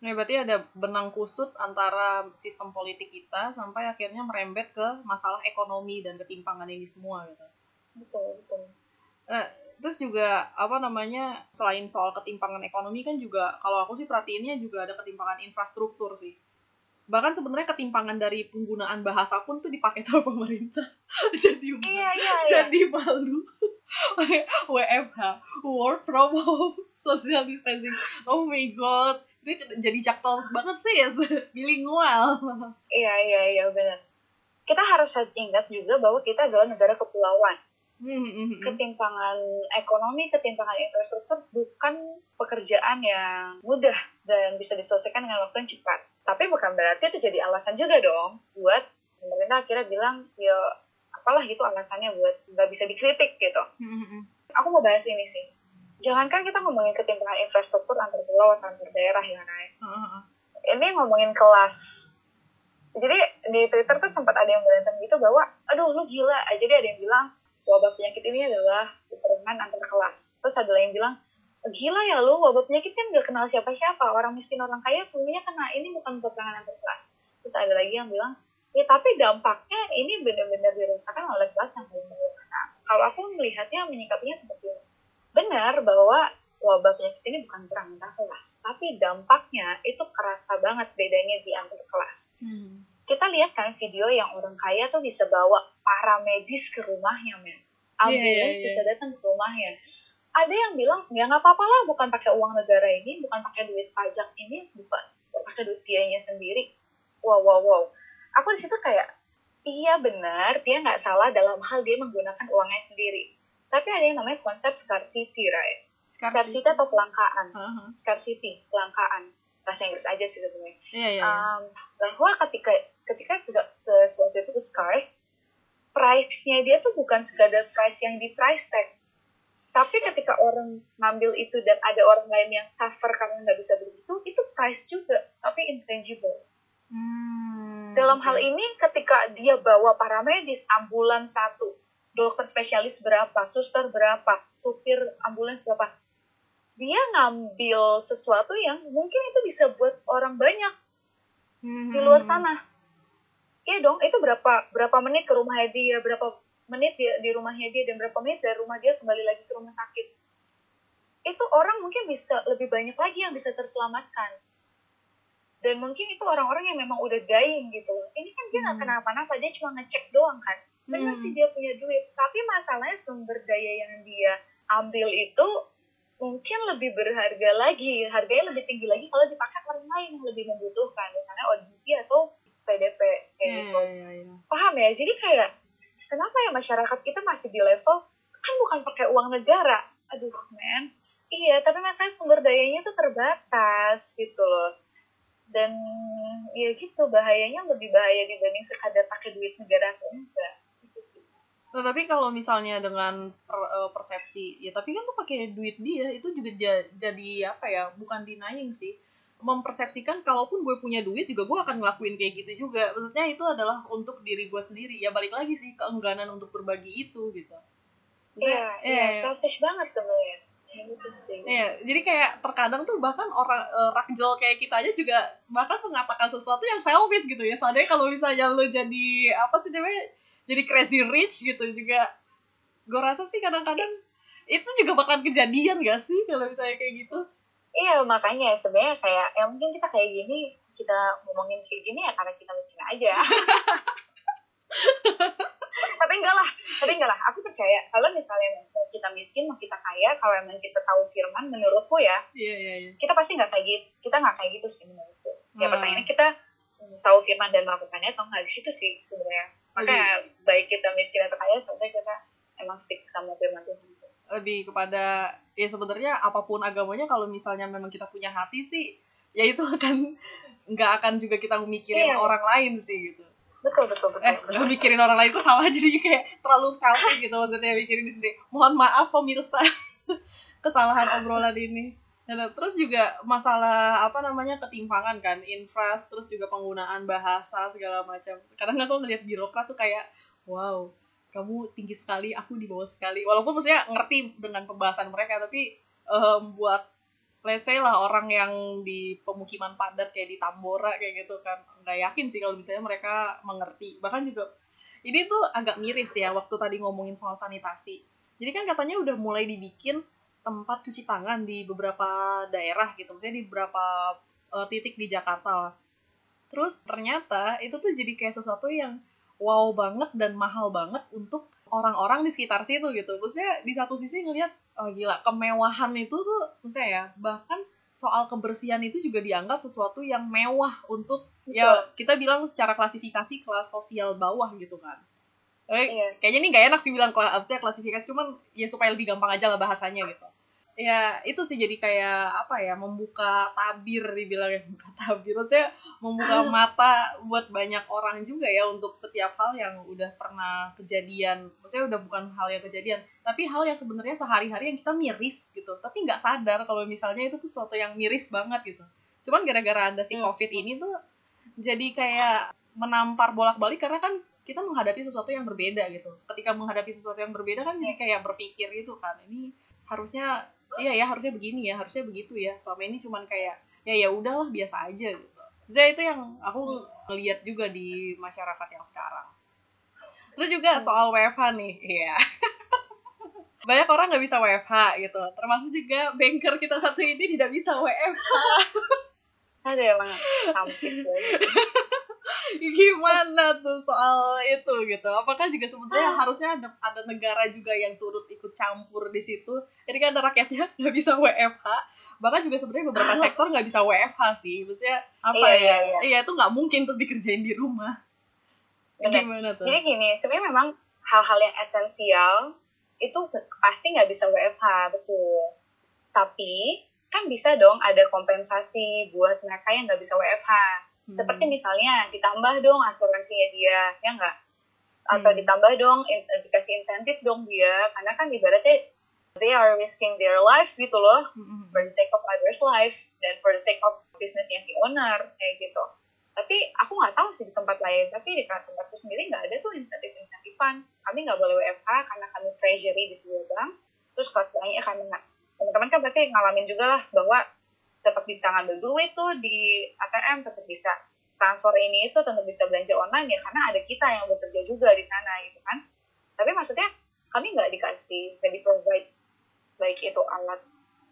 Ya, berarti ada benang kusut antara sistem politik kita sampai akhirnya merembet ke masalah ekonomi dan ketimpangan ini semua gitu. Betul betul. Terus juga apa namanya selain soal ketimpangan ekonomi kan juga kalau aku sih perhatiinnya juga ada ketimpangan infrastruktur sih. Bahkan sebenarnya ketimpangan dari penggunaan bahasa pun tuh dipakai sama pemerintah. Jadi Iya iya iya. jadi malu. WFH, work from home, social distancing. Oh my god, ini jadi jaksel banget sih ya, bilingual. Iya iya iya benar. Kita harus ingat juga bahwa kita adalah negara kepulauan. Hmm, hmm, hmm. Ketimpangan ekonomi, ketimpangan infrastruktur bukan pekerjaan yang mudah dan bisa diselesaikan dengan waktu yang cepat. Tapi bukan berarti itu jadi alasan juga dong buat pemerintah akhirnya bilang ya apalah gitu alasannya buat nggak bisa dikritik gitu. Hmm, hmm, hmm. Aku mau bahas ini sih. Jangankan kita ngomongin ketimpangan infrastruktur antar pulau atau antar daerah ya. Hmm, hmm, hmm. ini ngomongin kelas. Jadi di Twitter tuh sempat ada yang berantem gitu bahwa, aduh lu gila. Jadi ada yang bilang wabah penyakit ini adalah peperangan antar kelas. Terus ada yang bilang, gila ya lu wabah penyakit kan gak kenal siapa-siapa. Orang miskin orang kaya semuanya kena. Ini bukan peperangan antar kelas. Terus ada lagi yang bilang, ya tapi dampaknya ini benar-benar dirasakan oleh kelas yang paling bawah. Nah, kalau aku melihatnya menyikapinya seperti ini. Benar bahwa wabah penyakit ini bukan perang antar kelas, tapi dampaknya itu kerasa banget bedanya di antar kelas. Hmm. Kita lihat kan video yang orang kaya tuh bisa bawa paramedis ke rumahnya, men. Ambulans Iya, iya, iya. bisa datang ke rumahnya. Ada yang bilang, ya nggak apa-apa lah, bukan pakai uang negara ini, bukan pakai duit pajak ini, bukan pakai duit dianya sendiri. Wow, wow, wow. Aku di situ kayak, iya benar, dia nggak salah dalam hal dia menggunakan uangnya sendiri. Tapi ada yang namanya konsep scarcity, right? Scarcity atau kelangkaan. Hmm, hmm. Scarcity, kelangkaan. Bahasa Inggris aja sih sebenarnya. Iya, iya. iya. Um, bahwa ketika ketika sesuatu itu scarce, price-nya dia tuh bukan sekadar price yang di price tag. Tapi ketika orang ngambil itu dan ada orang lain yang suffer karena nggak bisa beli itu, itu price juga, tapi intangible. Hmm, Dalam hal ini, ketika dia bawa paramedis, ambulans satu, dokter spesialis berapa, suster berapa, supir ambulans berapa, dia ngambil sesuatu yang mungkin itu bisa buat orang banyak Hmm, di luar hmm, sana. Iya dong, itu berapa berapa menit ke rumahnya dia, berapa menit dia di rumahnya dia dan berapa menit dari rumah dia kembali lagi ke rumah sakit. Itu orang mungkin bisa lebih banyak lagi yang bisa terselamatkan. Dan mungkin itu orang-orang yang memang udah dying gitu. Ini kan dia nggak Hmm. kenapa-napa, dia cuma ngecek doang kan. Bener Hmm. sih dia punya duit, tapi masalahnya sumber daya yang dia ambil itu mungkin lebih berharga lagi, harganya lebih tinggi lagi kalau dipakai orang lain yang lebih membutuhkan, misalnya ODP atau PDP kayak Iya, ya? Jadi kayak kenapa ya masyarakat kita masih di level kan bukan pakai uang negara? Aduh men. Iya tapi masalah sumber dayanya tuh terbatas gitu loh. Dan ya gitu bahayanya lebih bahaya dibanding sekadar pakai duit negara atau enggak. Itu sih. Nah, tapi kalau misalnya dengan per, uh, persepsi, ya tapi kan tuh pakai duit dia itu juga ja- jadi apa ya? Bukan denying sih, mempersepsikan kalaupun gue punya duit juga gue akan ngelakuin kayak gitu juga. Maksudnya itu adalah untuk diri gue sendiri. Ya balik lagi sih keengganan untuk berbagi itu gitu. iya iya eh, selfish banget sebenarnya ya, gitu Iya, jadi kayak terkadang tuh bahkan orang uh, rakjel kayak kita aja juga bahkan mengatakan sesuatu yang selfish gitu ya. Soalnya kalau misalnya lu jadi apa sih namanya? Jadi crazy rich gitu juga. Gue rasa sih kadang-kadang itu juga bakalan kejadian gak sih kalau misalnya kayak gitu? Iya makanya sebenarnya kayak ya mungkin kita kayak gini kita ngomongin kayak gini ya karena kita miskin aja tapi enggak lah tapi enggak lah aku percaya kalau misalnya mau kita miskin mau kita kaya kalau emang kita tahu firman menurutku ya Iya, iya, iya. kita pasti nggak kayak gitu kita nggak kayak gitu sih menurutku ya Hmm. pertanyaannya kita mm, tahu firman dan melakukannya atau nggak di situ sih sebenarnya makanya baik kita miskin atau kaya seharusnya kita emang stick sama firman Tuhan. Lebih kepada ya sebenarnya apa pun agamanya kalau misalnya memang kita punya hati sih ya itu akan nggak akan juga kita mikirin Iya. orang lain sih gitu. betul betul betul, eh betul. mikirin orang lain kok salah jadi kayak terlalu selfish gitu maksudnya mikirin di sendiri mohon maaf pemirsa kesalahan obrolan ini Dan terus juga masalah apa namanya ketimpangan kan infras terus juga penggunaan bahasa segala macam kadang aku ngeliat birokrat tuh kayak wow kamu tinggi sekali aku di bawah sekali. Walaupun maksudnya ngerti dengan pembahasan mereka tapi em, buat let's say lah orang yang di pemukiman padat kayak di Tambora kayak gitu kan nggak yakin sih kalau misalnya mereka mengerti. Bahkan juga ini tuh agak miris ya waktu tadi ngomongin soal sanitasi. Jadi kan katanya udah mulai dibikin tempat cuci tangan di beberapa daerah gitu misalnya di beberapa eh, titik di Jakarta lah. Terus ternyata itu tuh jadi kayak sesuatu yang wow banget dan mahal banget untuk orang-orang di sekitar situ gitu. Maksudnya di satu sisi ngelihat oh gila kemewahan itu tuh maksudnya ya bahkan soal kebersihan itu juga dianggap sesuatu yang mewah untuk ya kita bilang secara klasifikasi kelas sosial bawah gitu kan. Eh, iya. kayaknya ini nggak enak sih bilang kelas klasifikasi cuman ya supaya lebih gampang aja lah bahasanya gitu ya itu sih jadi kayak apa ya membuka tabir dibilangnya. Membuka tabir maksudnya membuka mata buat banyak orang juga ya untuk setiap hal yang udah pernah kejadian. Maksudnya udah bukan hal yang kejadian tapi hal yang sebenarnya sehari-hari yang kita miris gitu. Tapi nggak sadar kalau misalnya itu tuh sesuatu yang miris banget gitu. Cuman gara-gara ada si Hmm. covid ini tuh jadi kayak menampar bolak-balik karena kan kita menghadapi sesuatu yang berbeda gitu. Ketika menghadapi sesuatu yang berbeda kan jadi kayak berpikir gitu kan ini harusnya iya ya harusnya begini ya harusnya begitu ya. Selama ini cuman kayak ya ya udahlah biasa aja gitu. Saya itu yang aku ngeliat juga di masyarakat yang sekarang. Terus juga soal WFH nih iya. Banyak orang nggak bisa WFH gitu. Termasuk juga banker kita satu ini tidak bisa WFH ada emang sampis gimana tuh soal itu gitu? Apakah juga sebenarnya harusnya ada ada negara juga yang turut ikut campur di situ? Jadi kan ada rakyatnya nggak bisa WFH bahkan juga sebenarnya beberapa sektor nggak bisa WFH sih. Maksudnya apa Iya, ya? iya, iya. iya itu nggak mungkin tuh dikerjain di rumah. Bener. gimana tuh? Jadi gini, sebenarnya memang hal-hal yang esensial itu pasti nggak bisa WFH, betul. Tapi kan bisa dong ada kompensasi buat mereka yang nggak bisa WFH. Hmm. Seperti misalnya ditambah dong asuransinya dia, ya nggak? Atau Hmm. ditambah dong, in- dikasih insentif dong dia, karena kan ibaratnya they are risking their life gitu loh, Hmm. for the sake of others' life, dan for the sake of bisnisnya si owner, kayak gitu. Tapi aku nggak tahu sih di tempat lain, tapi di tempatku sendiri nggak ada tuh insentif-insentifan. Kami nggak boleh WFH karena kami treasury di sebuah bank, terus kalau banyak kami nggak. Teman-teman kan pasti ngalamin juga lah bahwa tetap bisa ngambil duit tuh di ATM, tetap bisa transfer ini itu, tetap bisa belanja online ya karena ada kita yang bekerja juga di sana gitu kan. Tapi maksudnya kami nggak dikasih, nggak di provide baik itu alat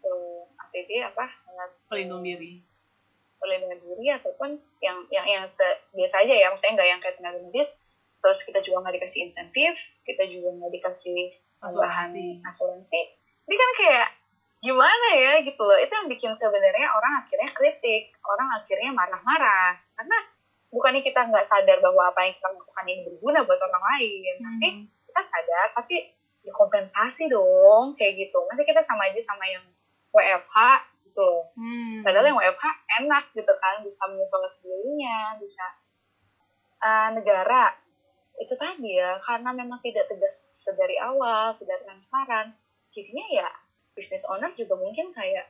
eh, APD apa alat eh, pelindung diri perlindungan diri ataupun yang yang yang se- biasa aja ya maksudnya nggak yang kayak tenaga medis terus kita juga nggak dikasih insentif kita juga nggak dikasih Asuransi. asuransi ini kan kayak gimana ya gitu loh. Itu yang bikin sebenarnya orang akhirnya kritik orang akhirnya marah-marah. Karena bukannya kita nggak sadar bahwa apa yang kita lakukan ini berguna buat orang lain. Tapi Hmm. kita sadar tapi ya kompensasi dong kayak gitu. Masa kita sama aja sama yang WFH gitu loh. Hmm. padahal yang WFH enak gitu kan. Bisa mengisolasi dirinya bisa eh, negara. Itu tadi ya karena memang tidak tegas sedari awal tidak transparan. Jadinya ya business owner juga mungkin kayak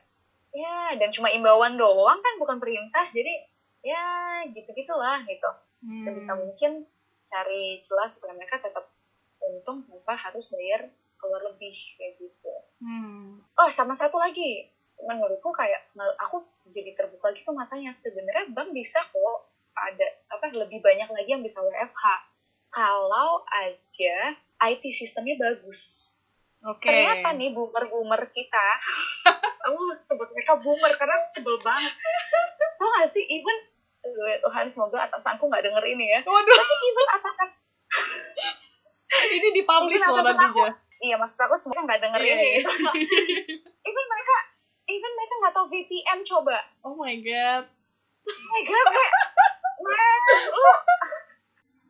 ya dan cuma imbauan doang kan bukan perintah. Jadi ya gitu gitulah gitu. Hmm. sebisa mungkin cari celah supaya mereka tetap untung tanpa harus bayar keluar lebih kayak gitu. Hmm. oh sama satu lagi. Menurutku kayak aku jadi terbuka gitu matanya. Sebenarnya bank bisa kok ada apa lebih banyak lagi yang bisa WFH kalau aja IT sistemnya bagus Oke. ternyata nih boomer-boomer kita aku sebut mereka boomer karena aku sebel banget tau gak sih even ya Tuhan semoga atasanku nggak denger ini ya Waduh, even atasan ini dipublish loh nantinya. iya maksud aku semoga nggak denger Iya, ini iya. even mereka even mereka nggak tahu VPN coba Oh my god. oh my god kayak lu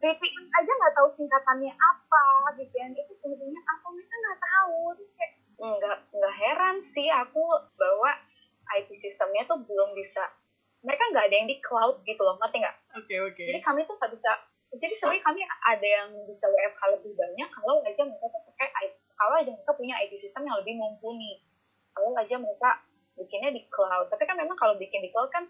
VPN aja nggak tahu singkatannya apa VPN itu fungsinya apa? Mereka nggak tahu. Terus kayak nggak nggak heran sih aku bahwa IT sistemnya tuh belum bisa. Mereka nggak ada yang di cloud gitu loh ngerti nggak? Oke, oke. jadi kami tuh nggak bisa jadi sebenarnya kami ada yang bisa WFH lebih banyak kalau aja mereka tuh pakai IT kalau aja mereka punya IT sistem yang lebih mumpuni. Kalau aja mereka bikinnya di cloud. Tapi kan memang kalau bikin di cloud kan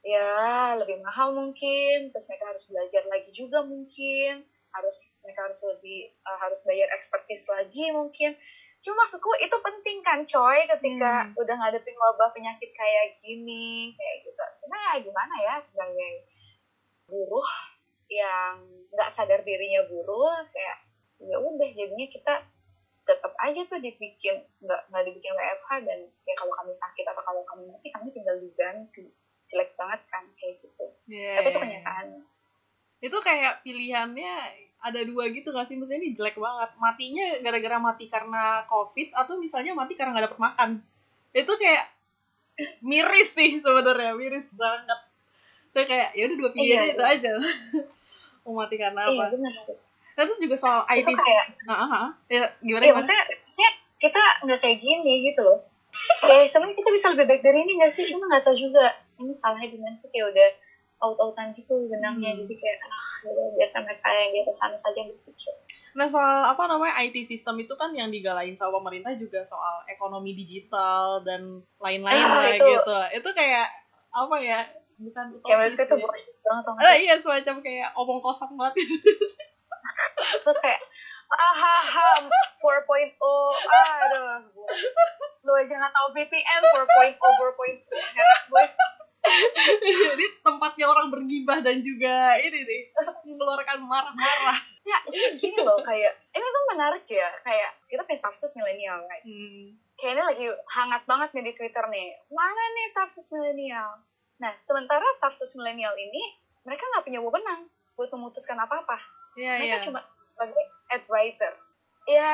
ya lebih mahal mungkin terus mereka harus belajar lagi juga mungkin harus mereka harus lebih eh, harus bayar expertise lagi mungkin. Cuma maksudku itu penting kan coy ketika Hmm. udah ngadepin wabah penyakit kayak gini kayak gitu. Cuma ya gimana ya sebagai buruh yang nggak sadar dirinya buruh kayak ya udah jadinya kita tetap aja tuh dibikin nggak nggak dibikin WFH dan ya kalau kami sakit atau kalau kami mati kami tinggal diganti jelek banget kan kayak gitu Iya, tapi itu iya. kenyataan Itu kayak pilihannya ada dua gitu gak sih? Maksudnya ini jelek banget. Matinya gara-gara mati karena covid atau misalnya mati karena nggak dapet makan. Itu kayak miris sih sebenarnya, miris banget. Itu kayak ya udah dua pilihan Iya, itu iya. aja. Mau mati karena iya apa? benar sih Nah, terus juga soal IT. itu kayak Nah, ah, ah. ya, gimana iya gimana? maksudnya, maksudnya kita nggak kayak gini gitu loh kayak sebenarnya kita bisa lebih baik dari ini nggak sih cuma nggak tahu juga ini salahnya di mana sih kayak udah out-outan gitu benangnya Hmm. jadi kayak ah udah biarkan mereka yang di atas sana saja yang berpikir Nah soal apa namanya IT sistem itu kan yang digalain sama pemerintah juga soal ekonomi digital dan lain-lain Ah, lah itu. gitu. Itu kayak apa ya? Bukan kayak itu ya. bullshit banget tau nggak Ah, sih? iya semacam kayak omong kosong banget gitu. itu kayak ahaha 4.0 aduh lu aja nggak tahu VPN 4.0 4.0 heran gue Jadi tempatnya orang bergibah dan juga ini nih mengeluarkan marah-marah. ya ini gini loh kayak ini tuh menarik ya kayak kita punya staff sus milenial right? Hmm. kayak ini lagi hangat banget nih di Twitter nih. Mana nih staff sus milenial? Nah, sementara staff sus milenial ini mereka nggak punya wewenang buat memutuskan apa-apa. Iya Mereka iya. cuma sebagai advisor. Ya,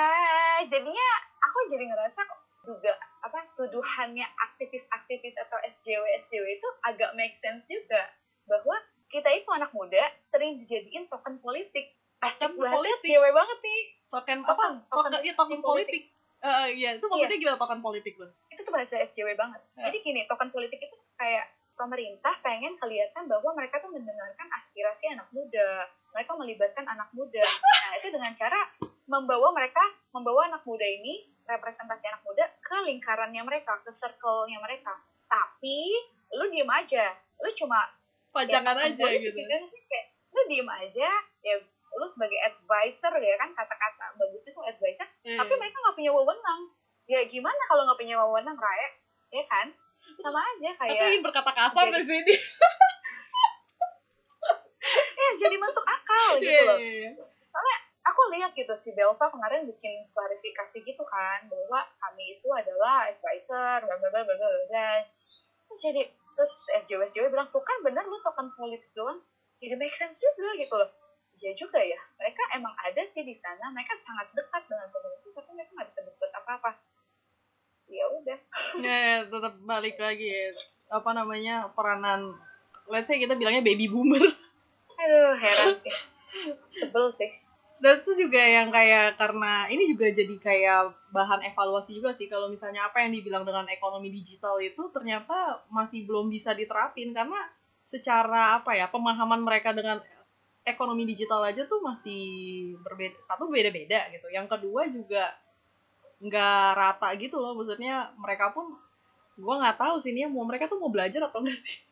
jadinya aku jadi ngerasa juga apa tuduhannya aktivis-aktivis atau SJW SJW itu agak make sense juga bahwa kita itu anak muda sering dijadiin token politik. Asik bahasa politik. SJW banget nih. Token apa? Token, token iya token politik. Eh iya itu maksudnya gimana token politik tuh? itu tuh bahasa SJW banget. Ya. Jadi gini, token politik itu kayak pemerintah pengen kelihatan bahwa mereka tuh mendengarkan aspirasi anak muda, mereka melibatkan anak muda. Nah itu dengan cara membawa mereka, membawa anak muda ini representasi anak muda ke lingkarannya mereka, ke circle-nya mereka. Tapi lu diem aja, lu cuma Pajangan ya, aja politik gitu. kan sih kayak lu diem aja, ya lu sebagai advisor ya kan kata-kata bagus itu advisor Iya. tapi mereka nggak punya wewenang ya gimana kalau nggak punya wewenang Raya ya kan sama aja Tapi kayak ingin berkata kasar di sini. ya jadi masuk akal gitu Iya, loh iya, iya. soalnya aku lihat gitu si Belva kemarin bikin klarifikasi gitu kan bahwa kami itu adalah advisor bla bla bla bla bla terus jadi terus SJW SJW bilang tuh kan bener lu token politik doang. Jadi make sense juga gitu loh. Ya juga ya mereka emang ada sih di sana mereka sangat dekat dengan pemerintah tapi mereka nggak bisa berbuat apa-apa. Ya udah. Ya, tetap balik lagi ya. apa namanya peranan let's say kita bilangnya baby boomer. Aduh heran sih. Sebel sih dan itu juga yang kayak karena ini juga jadi kayak bahan evaluasi juga sih. Kalau misalnya apa yang dibilang dengan ekonomi digital itu ternyata masih belum bisa diterapin. Karena secara apa ya pemahaman mereka dengan ekonomi digital aja tuh masih berbeda satu beda-beda gitu. Yang kedua juga nggak rata gitu loh. Maksudnya mereka pun gue nggak tahu sih ini mau mereka tuh mau belajar atau enggak sih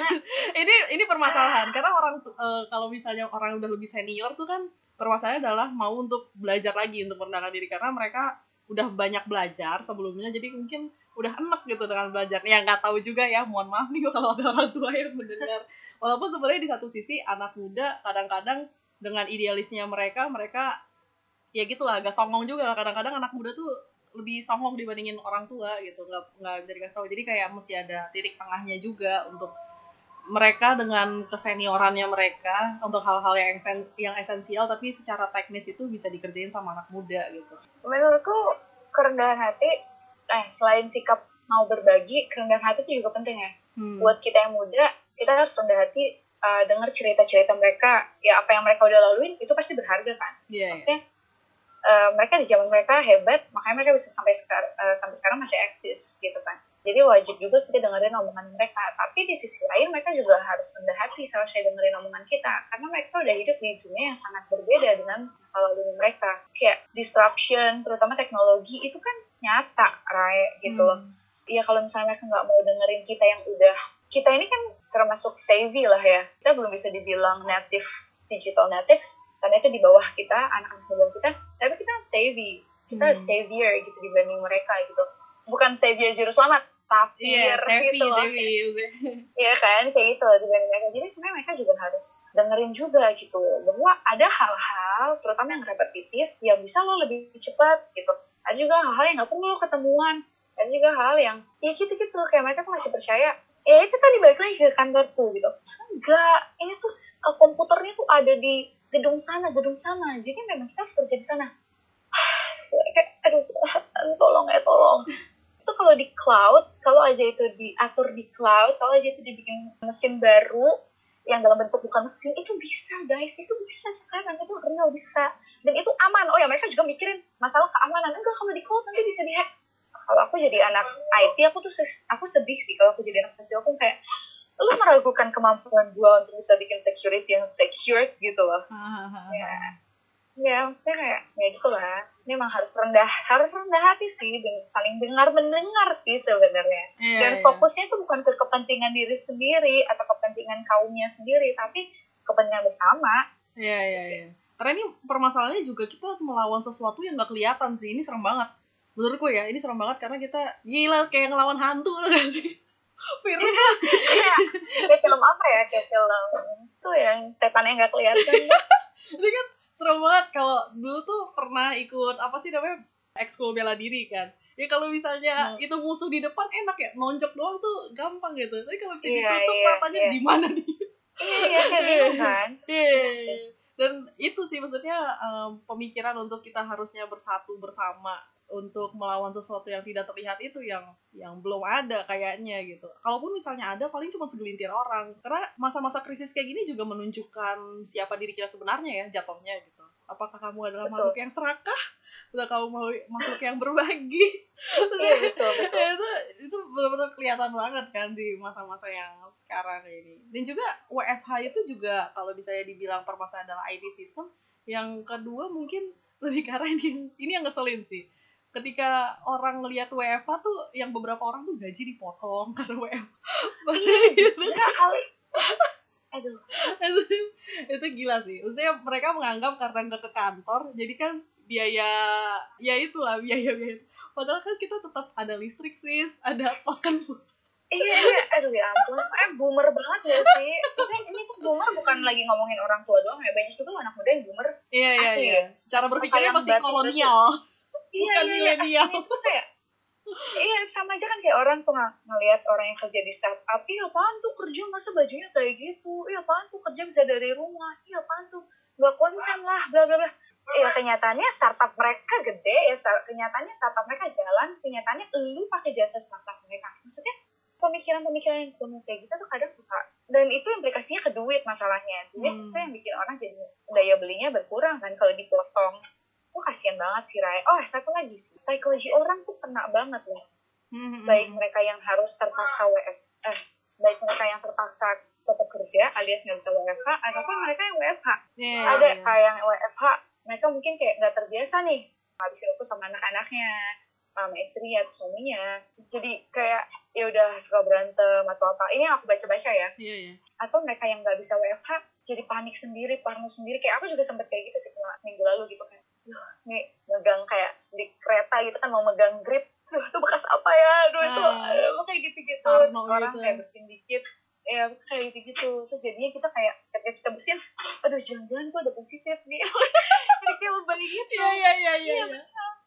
nah, ini ini permasalahan. Karena orang uh, kalau misalnya orang udah lebih senior tuh kan permasalahannya adalah mau untuk belajar lagi untuk merendahkan diri. Karena mereka udah banyak belajar sebelumnya jadi mungkin udah enak gitu dengan belajar. Ya nggak tahu juga ya mohon maaf nih kalau ada orang tua yang mendengar. Walaupun sebenarnya di satu sisi anak muda kadang-kadang dengan idealisnya mereka mereka ya gitulah agak songong juga lah. Kadang-kadang anak muda tuh lebih songong dibandingin orang tua gitu nggak nggak bisa dikasih tahu jadi kayak mesti ada titik tengahnya juga untuk mereka dengan keseniorannya mereka untuk hal-hal yang esen, yang esensial tapi secara teknis itu bisa dikerjain sama anak muda gitu. Menurutku kerendahan hati eh selain sikap mau berbagi, kerendahan hati itu juga penting ya. Hmm. Buat kita yang muda, kita harus rendah hati uh, dengar cerita-cerita mereka, ya apa yang mereka udah laluin itu pasti berharga kan. Yeah, iya. Maksudnya uh, mereka di zaman mereka hebat, makanya mereka bisa sampai sekarang uh, sampai sekarang masih eksis gitu kan jadi wajib juga kita dengerin omongan mereka. Tapi di sisi lain mereka juga harus rendah hati saya dengerin omongan kita. Karena mereka udah hidup di dunia yang sangat berbeda dengan masa lalu mereka. Kayak disruption, terutama teknologi, itu kan nyata, Rai, gitu loh. Hmm. Ya kalau misalnya mereka nggak mau dengerin kita yang udah... Kita ini kan termasuk savvy lah ya. Kita belum bisa dibilang native, digital native, karena itu di bawah kita, anak-anak bawah kita. Tapi kita savvy. Kita hmm. savior gitu dibanding mereka gitu. Bukan savior juru selamat, safir yeah, gitu loh. Iya kan, kayak gitu dibanding mereka. Jadi sebenarnya mereka juga harus dengerin juga gitu bahwa ada hal-hal, terutama yang repetitif, yang bisa lo lebih cepat gitu. Ada juga hal-hal yang nggak perlu lo ketemuan. Ada juga hal yang ya gitu-gitu kayak mereka tuh masih percaya. Ya itu tadi balik lagi ke kantor tuh gitu. Enggak, ini tuh uh, komputernya tuh ada di gedung sana, gedung sana. Jadi memang kita harus kerja di sana. aduh, tolong ya tolong itu kalau di cloud, kalau aja itu diatur di cloud, kalau aja itu dibikin mesin baru yang dalam bentuk bukan mesin itu bisa guys, itu bisa sekarang itu real bisa dan itu aman. Oh ya mereka juga mikirin masalah keamanan enggak kalau di cloud nanti bisa dihack. Kalau aku jadi anak IT aku tuh aku sedih sih kalau aku jadi anak kecil aku kayak lu meragukan kemampuan gua untuk bisa bikin security yang secure gitu loh. ya. Ya maksudnya kayak ya gitu lah ini emang harus rendah harus rendah hati sih dan saling dengar mendengar sih sebenarnya. Yeah, dan yeah. fokusnya itu bukan ke kepentingan diri sendiri atau kepentingan kaumnya sendiri tapi kepentingan bersama. Iya yeah, iya yeah, yeah. karena ini permasalahannya juga kita melawan sesuatu yang gak kelihatan sih. Ini serem banget. Menurutku ya ini serem banget karena kita gila kayak ngelawan hantu loh kan sih film ya, kayak film apa ya? Kayak film itu yang setan yang gak kelihatan. Ini kan serem banget. Kalau dulu tuh pernah ikut apa sih namanya ekskul bela diri kan? Ya kalau misalnya hmm. itu musuh di depan enak ya nonjok doang tuh gampang gitu. Tapi kalau bisa yeah, ditutup yeah, matanya yeah. di mana dia? Iya iya kayak gitu kan? Iya. Dan itu sih maksudnya um, pemikiran untuk kita harusnya bersatu bersama untuk melawan sesuatu yang tidak terlihat itu yang yang belum ada kayaknya gitu. Kalaupun misalnya ada paling cuma segelintir orang. Karena masa-masa krisis kayak gini juga menunjukkan siapa diri kita sebenarnya ya jatuhnya gitu. Apakah kamu adalah betul. makhluk yang serakah? Atau kamu mau makhluk yang berbagi? iya, betul, betul. itu itu benar-benar kelihatan banget kan di masa-masa yang sekarang ini. Dan juga WFH itu juga kalau bisa dibilang permasalahan adalah IT system. Yang kedua mungkin lebih karena ini ini yang ngeselin sih ketika orang ngelihat WFA tuh yang beberapa orang tuh gaji dipotong karena WFA. Iya, gitu. kali. Aduh. itu, itu gila sih. Maksudnya mereka menganggap karena nggak ke kantor, jadi kan biaya ya itulah biaya biaya. Padahal kan kita tetap ada listrik sis, ada token. iya, iya, aduh ya ampun, eh boomer banget ya sih. Maksudnya ini tuh boomer bukan lagi ngomongin orang tua doang ya, banyak juga anak muda yang boomer. Iya, iya, asli. iya. Cara berpikirnya masih kolonial. Bukan iya, iya. milenial. Kayak iya sama aja kan kayak orang tuh ng ngelihat orang yang kerja di startup iya apaan tuh kerja? Masa bajunya kayak gitu? Iya apaan tuh kerja bisa dari rumah? Iya apaan tuh? Gak konsen lah bla bla bla. Ya kenyataannya startup mereka gede ya start, kenyataannya startup mereka jalan kenyataannya lu pakai jasa startup mereka. Maksudnya pemikiran-pemikiran yang kamu kayak gitu tuh kadang suka dan itu implikasinya ke duit masalahnya. Duit Hmm. itu yang bikin orang jadi daya belinya berkurang kan kalau dipotong oh kasihan banget sih Rai. Oh satu lagi sih. Psikologi orang tuh kena banget loh. Hmm, baik mereka yang harus terpaksa WF eh baik mereka yang terpaksa tetap kerja alias nggak bisa WFH ataupun mereka yang WFH Iya, ada iya. kayak yang WFH mereka mungkin kayak nggak terbiasa nih habisin waktu sama anak-anaknya sama istri atau suaminya. Jadi kayak ya udah suka berantem atau apa. Ini yang aku baca-baca ya. Iya, iya. atau mereka yang nggak bisa WFH jadi panik sendiri parno sendiri. Kayak aku juga sempet kayak gitu sih minggu lalu gitu kan Duh, nih megang kayak di kereta gitu kan mau megang grip Duh, itu bekas apa ya? Aduh, itu Ah. aduh, kayak gitu-gitu. Terus orang gitu. kayak bersin dikit. Ya, kayak gitu-gitu. Terus jadinya kita kayak, ketika kita bersin, aduh, jangan-jangan gue udah positif nih. Jadi kayak beban gitu. Iya, iya, iya, iya. Iya,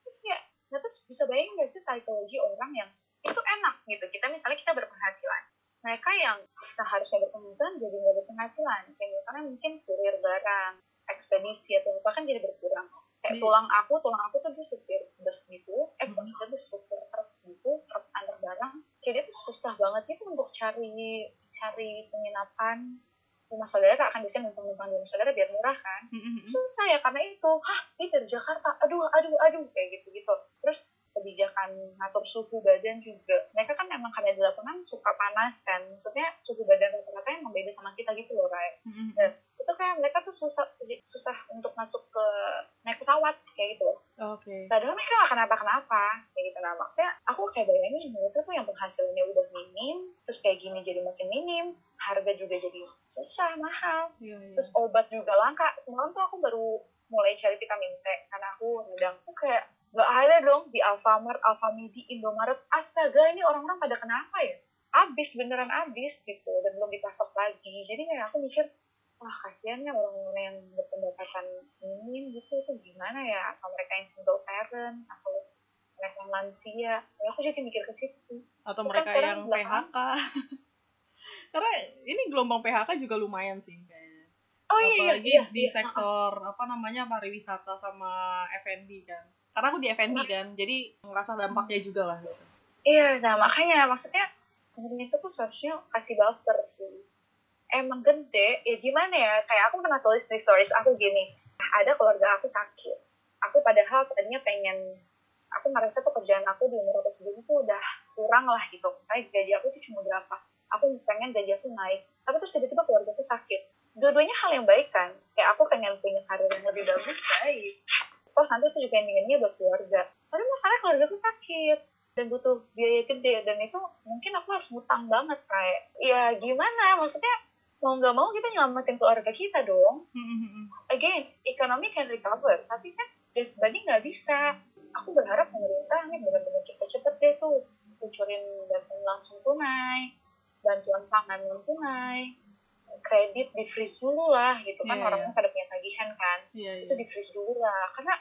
Terus kayak, nah terus bisa bayangin gak sih psikologi orang yang itu enak gitu. Kita misalnya kita berpenghasilan. Mereka yang seharusnya berpenghasilan jadi nggak berpenghasilan. Kayak misalnya mungkin kurir barang, ekspedisi atau apa kan jadi berkurang. Kayak Di- tulang aku, tulang aku tuh dia supir bus gitu. Eh, Hmm. bukan dia tuh supir truk gitu, truk antar barang. Kayak dia tuh susah banget itu untuk cari cari penginapan. Rumah saudara kan biasanya numpang-numpang di rumah saudara biar murah kan. Hmm, hmm, hmm. susah ya karena itu. Hah ini dari Jakarta? Aduh aduh aduh kayak gitu gitu terus kebijakan ngatur suhu badan juga. Mereka kan memang karena di lapangan suka panas kan. Maksudnya suhu badan rata-rata yang beda sama kita gitu loh Ray. Hmm, hmm, Dan itu kayak mereka tuh susah susah untuk masuk ke naik pesawat kayak gitu Oke. padahal mereka gak kenapa-kenapa kayak gitu. Nah maksudnya aku kayak bayangin mereka tuh yang penghasilannya udah minim terus kayak gini jadi makin minim harga juga jadi susah mahal. Iya, iya. terus obat juga langka. Semalam tuh aku baru mulai cari vitamin C karena aku radang terus kayak gak ada dong di Alfamart, Alfamidi, Indomaret. Astaga ini orang-orang pada kenapa ya? Abis beneran abis gitu dan belum dipasok lagi. Jadi kayak aku mikir wah kasihan ya orang-orang yang berpendapatan minim gitu itu gimana ya atau mereka yang single parent atau mereka yang lansia ya aku jadi mikir ke situ sih Atau Terus kan mereka sekarang yang belakangan- PHK. Karena ini gelombang PHK juga lumayan sih kayaknya. oh iya iya Apalagi iya, di iya. sektor apa namanya pariwisata sama F&B kan. Karena aku di F&B kan, jadi ngerasa dampaknya juga lah gitu. Iya, nah makanya maksudnya pemerintah tuh seharusnya kasih buffer sih. Emang gede, ya gimana ya? Kayak aku pernah tulis di stories aku gini, ada keluarga aku sakit. Aku padahal tadinya pengen, aku ngerasa tuh kerjaan aku di umur aku segini tuh udah kurang lah gitu. Misalnya gaji aku tuh cuma berapa. Aku pengen gaji aku naik. Tapi terus tiba-tiba keluarga aku sakit. Dua-duanya hal yang baik kan. Kayak aku pengen punya karir yang lebih bagus, baik. Toh nanti itu juga ending-endingnya buat keluarga. Tapi masalah keluarga aku sakit dan butuh biaya gede dan itu mungkin aku harus ngutang banget kayak ya gimana maksudnya mau nggak mau kita nyelamatin keluarga kita dong. Hmm, hmm, hmm. again ekonomi can recover tapi kan pribadi nggak bisa. Aku berharap pemerintah ini benar-benar cepet cepet deh tuh kucurin bantuan langsung tunai bantuan pangan non tunai kredit di freeze dulu lah gitu kan Iya, orang-orang pada punya tagihan kan. Iya, iya. itu di freeze dulu lah karena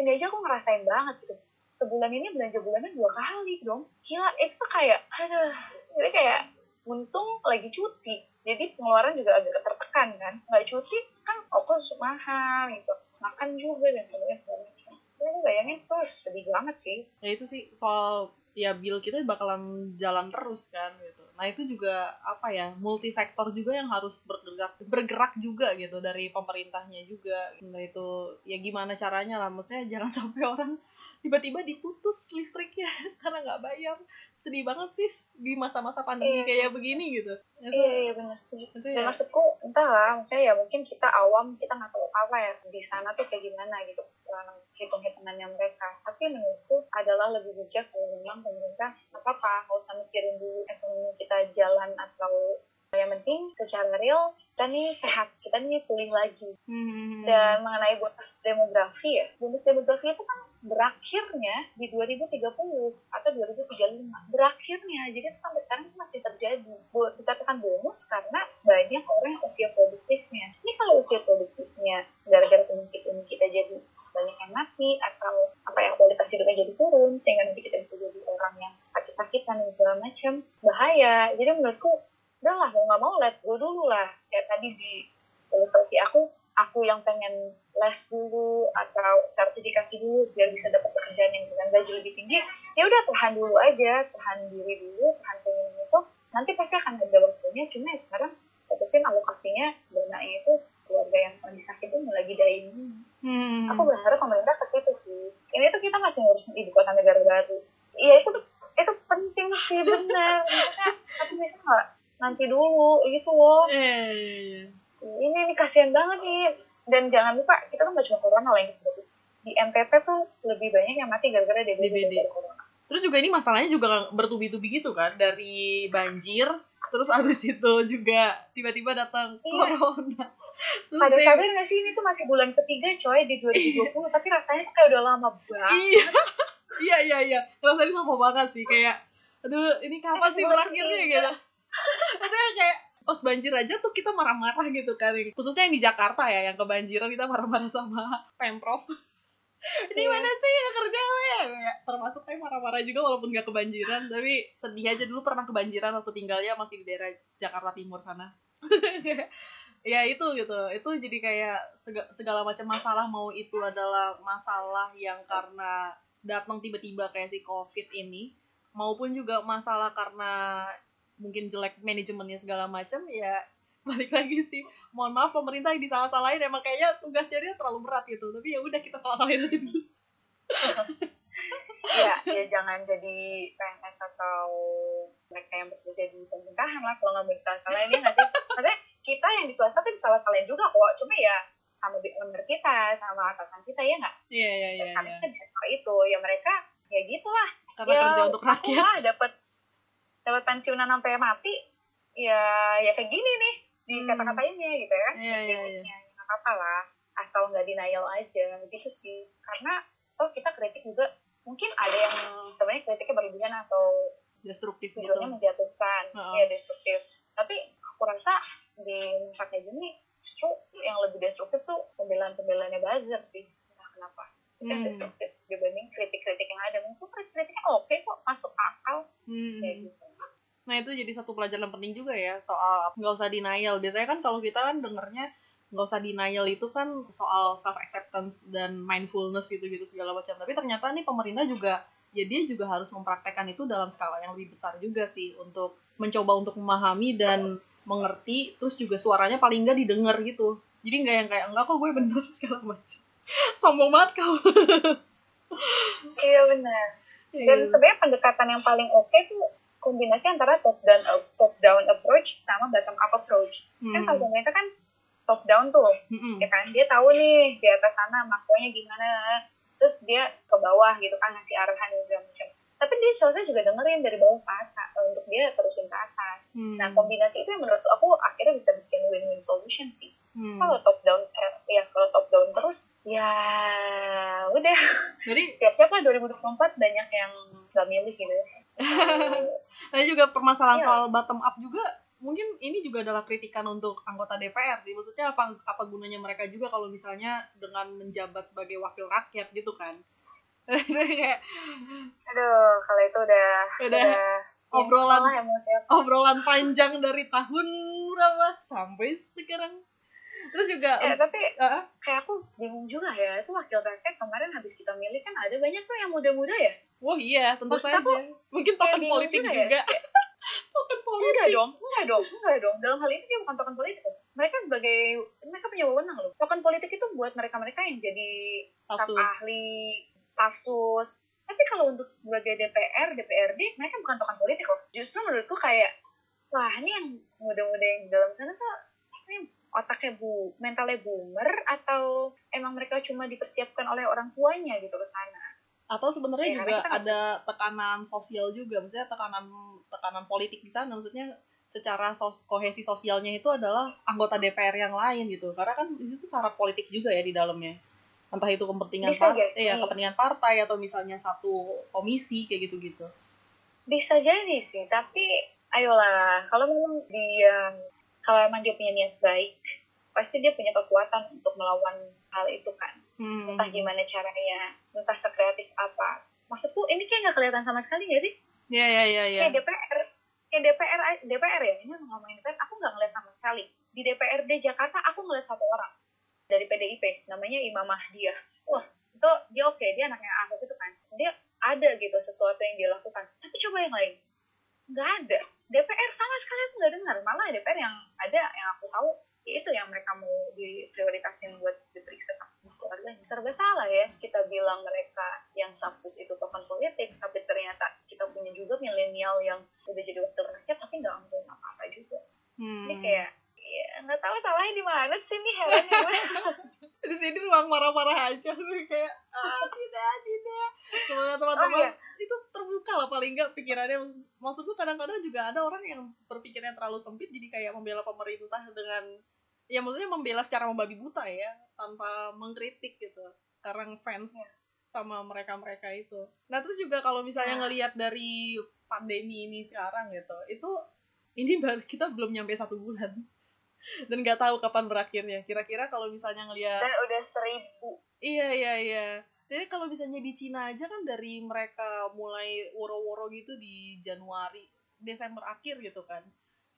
ini aja aku ngerasain banget gitu. Sebulan ini belanja bulannya dua kali dong. Gila itu kayak aduh jadi kayak untung lagi cuti jadi pengeluaran juga agak tertekan kan nggak cuti kan ongkos mahal gitu makan juga dan sebagainya ya aku bayangin tuh sedih banget sih ya itu sih soal ya bill kita bakalan jalan terus kan gitu. Nah itu juga apa ya multi sektor juga yang harus bergerak bergerak juga gitu dari pemerintahnya juga. Nah itu ya gimana caranya lah, maksudnya jangan sampai orang tiba-tiba diputus listriknya karena nggak bayar. Sedih banget sih di masa-masa pandemi Iya. kayak begini gitu. Itu, iya iya benar setuju itu dan ya. maksudku entahlah maksudnya ya mungkin kita awam kita nggak tahu apa ya di sana tuh kayak gimana gitu hitung-hitungannya mereka tapi menurutku adalah lebih bijak kalau memang pemerintah nggak apa-apa nggak usah mikirin dulu ekonomi kita jalan atau yang penting secara real kita nih sehat kita nih pulih lagi. Hmm, dan mengenai bonus demografi ya bonus demografi itu kan berakhirnya di 2030 atau 2035 berakhirnya jadi itu sampai sekarang masih terjadi. Bu- dikatakan bonus karena banyak orang yang usia produktifnya. Ini kalau usia produktifnya gara-gara penyakit ini kita jadi banyak yang mati atau apa ya kualitas hidupnya jadi turun sehingga nanti kita bisa jadi orang yang sakit-sakitan dan segala macam. Bahaya. Jadi menurutku udah lah mau nggak mau let go dulu lah. Kayak tadi di ilustrasi aku aku yang pengen les dulu atau sertifikasi dulu biar bisa dapat pekerjaan yang dengan gaji lebih tinggi ya udah tahan dulu aja tahan diri dulu tahan pengen itu. Nanti pasti akan ada waktunya cuma ya sekarang fokusin alokasinya dananya itu keluarga yang lagi sakit itu lagi dying Hmm. aku berharap pemerintah ke situ sih. Ini tuh kita masih ngurusin ibu kota negara baru. Iya itu itu penting sih benar. Tapi bisa nggak nanti dulu gitu loh Iya, iya, iya, iya. ini ini kasihan banget nih dan jangan lupa kita kan nggak cuma corona lah yang kita dapat. di NTT tuh lebih banyak yang mati gara-gara DBD, corona Terus juga ini masalahnya juga bertubi-tubi gitu kan dari banjir terus abis itu juga tiba-tiba datang Iya. corona. Terus pada dia- sadar nggak sih ini tuh masih bulan ketiga coy di 2020 tapi rasanya tuh kayak udah lama banget Iya. Iya iya iya. Rasanya lama banget sih kayak aduh ini kapan sih berakhirnya gitu. Ada kayak pas banjir aja tuh kita marah-marah gitu kan. Khususnya yang di Jakarta ya yang kebanjiran kita marah-marah sama Pemprov. Ini Iya. mana sih yang kerja? Ya, termasuk saya marah-marah juga walaupun nggak kebanjiran tapi sedih aja dulu pernah kebanjiran waktu tinggalnya masih di daerah Jakarta Timur sana. ya itu gitu itu jadi kayak sega- segala macam masalah mau itu adalah masalah yang karena datang tiba-tiba kayak si covid ini maupun juga masalah karena mungkin jelek manajemennya segala macam ya balik lagi sih. Mohon maaf pemerintah yang disalah-salahin emang kayaknya tugasnya dia terlalu berat gitu. Tapi ya udah kita salah-salahin aja dulu. Ya ya jangan jadi PNS atau mereka yang bekerja di pemerintahan lah. Kalau nggak mau disalah-salahin ya nggak sih? Maksudnya kita yang di swasta tuh disalah-salahin juga kok. Cuma ya sama owner kita sama atasan kita ya nggak? Iya iya iya karena iya. kita di sektor itu. Ya mereka ya gitulah. Karena ya, kerja untuk aku rakyat. lah dapat dapat pensiunan sampai mati ya ya kayak gini nih di Hmm. kata-katainnya gitu ya. Iya iya iya. ya nggak apa-apa lah asal nggak denial aja gitu sih. Karena oh kita kritik juga mungkin ada yang sebenarnya kritiknya berlebihan atau destruktif gitu. menjatuhkan. Heeh. ya destruktif. Tapi aku rasa di masa kayak gini justru yang lebih destruktif tuh pembelaan-pembelaannya buzzer sih. Entah kenapa? Yang Hmm. destruktif dibanding kritik-kritik yang ada. Mungkin kritik-kritiknya oke kok masuk akal. Hmm. kayak gitu Nah itu jadi satu pelajaran penting juga ya soal nggak usah denial. Biasanya kan kalau kita kan dengernya nggak usah denial itu kan soal self acceptance dan mindfulness gitu-gitu segala macam. Tapi ternyata nih pemerintah juga ya dia juga harus mempraktekkan itu dalam skala yang lebih besar juga sih untuk mencoba untuk memahami dan mengerti terus juga suaranya paling nggak didengar gitu. Jadi nggak yang kayak enggak kok gue bener segala macam. Sombong banget kau. iya benar dan sebenarnya pendekatan yang paling oke tuh kombinasi antara top down top down approach sama bottom up approach. Kan kalau pemerintah kan top down tuh Hmm. ya kan? Dia tahu nih di atas sana makronya gimana terus dia ke bawah gitu kan ngasih arahan dan segala macam. Tapi dia seharusnya juga dengerin dari bawah ke atas eh, untuk dia terusin ke atas. Hmm. nah kombinasi itu yang menurut aku akhirnya bisa bikin win-win solution sih. Hmm. kalau top down eh, ya kalau top down terus ya udah. Jadi siap-siap lah 2024 banyak yang nggak milih gitu Nah juga permasalahan Iya. soal bottom up juga mungkin ini juga adalah kritikan untuk anggota DPR sih. Maksudnya apa apa gunanya mereka juga kalau misalnya dengan menjabat sebagai wakil rakyat gitu kan. Kayak aduh kalau itu udah Udah obrolan. lah emosi aku. obrolan panjang dari tahun berapa sampai sekarang. Terus juga Eh, tapi ah, kayak aku bingung juga ya itu wakil rakyat kemarin habis kita milih kan ada banyak tuh yang muda-muda ya wah iya tentu Maksud saja. aku, Mungkin token politik juga juga. ya. token enggak politik. dong enggak dong enggak dong dalam hal ini dia bukan token politik mereka sebagai mereka punya wewenang loh token politik itu buat mereka-mereka yang jadi staf Staf sus. ahli staf sus tapi kalau untuk sebagai DPR DPRD mereka bukan token politik loh justru menurutku kayak wah ini yang muda-muda yang di dalam sana tuh ini otaknya bu mentalnya boomer atau emang mereka cuma dipersiapkan oleh orang tuanya gitu ke sana? Atau sebenarnya Ya, juga ada tekanan sosial juga maksudnya tekanan tekanan politik di sana maksudnya secara sos kohesi sosialnya itu adalah anggota DPR yang lain gitu. Karena kan di situ syarat politik juga ya di dalamnya. Entah itu kepentingan Bisa partai jadi. ya kepentingan partai atau misalnya satu komisi kayak gitu-gitu. Bisa jadi sih tapi ayolah kalau memang dia kalau emang dia punya niat baik pasti dia punya kekuatan untuk melawan hal itu kan. Hmm. entah gimana caranya entah sekreatif apa. Maksudku ini kayak nggak kelihatan sama sekali nggak sih? Ya ya ya ya. Kayak DPR kayak DPR DPR ya? Ini ngomongin DPR aku nggak ngeliat sama sekali. Di DPRD Jakarta aku ngeliat satu orang dari PDIP namanya Imam Mahdiah. Wah itu dia oke dia anaknya Ahok itu kan. Dia ada gitu sesuatu yang dia lakukan. Tapi coba yang lain. Nggak ada DPR sama sekali aku nggak dengar. Malah DPR yang ada yang aku tahu ya itu yang mereka mau diprioritasin buat diperiksa sama keluarganya. Serba salah ya kita bilang mereka yang stafsus itu token politik tapi ternyata kita punya juga milenial yang udah jadi wakil rakyat tapi nggak ngomong apa-apa juga. Hmm. ini kayak ya nggak tahu salahnya di mana sih nih heran di sini ruang marah-marah aja gue kayak ah tidak tidak semoga teman-teman oh, iya. itu terbuka lah paling nggak pikirannya maksud, maksudku kadang-kadang juga ada orang yang berpikirnya terlalu sempit jadi kayak membela pemerintah dengan ya maksudnya membela secara membabi buta ya tanpa mengkritik gitu karena fans ya. sama mereka-mereka itu nah terus juga kalau misalnya nah. ngelihat dari pandemi ini sekarang gitu itu ini kita belum nyampe satu bulan dan nggak tahu kapan berakhirnya. Kira-kira kalau misalnya ngelihat dan udah seribu. Iya iya iya. Jadi kalau misalnya di Cina aja kan dari mereka mulai woro-woro gitu di Januari Desember akhir gitu kan.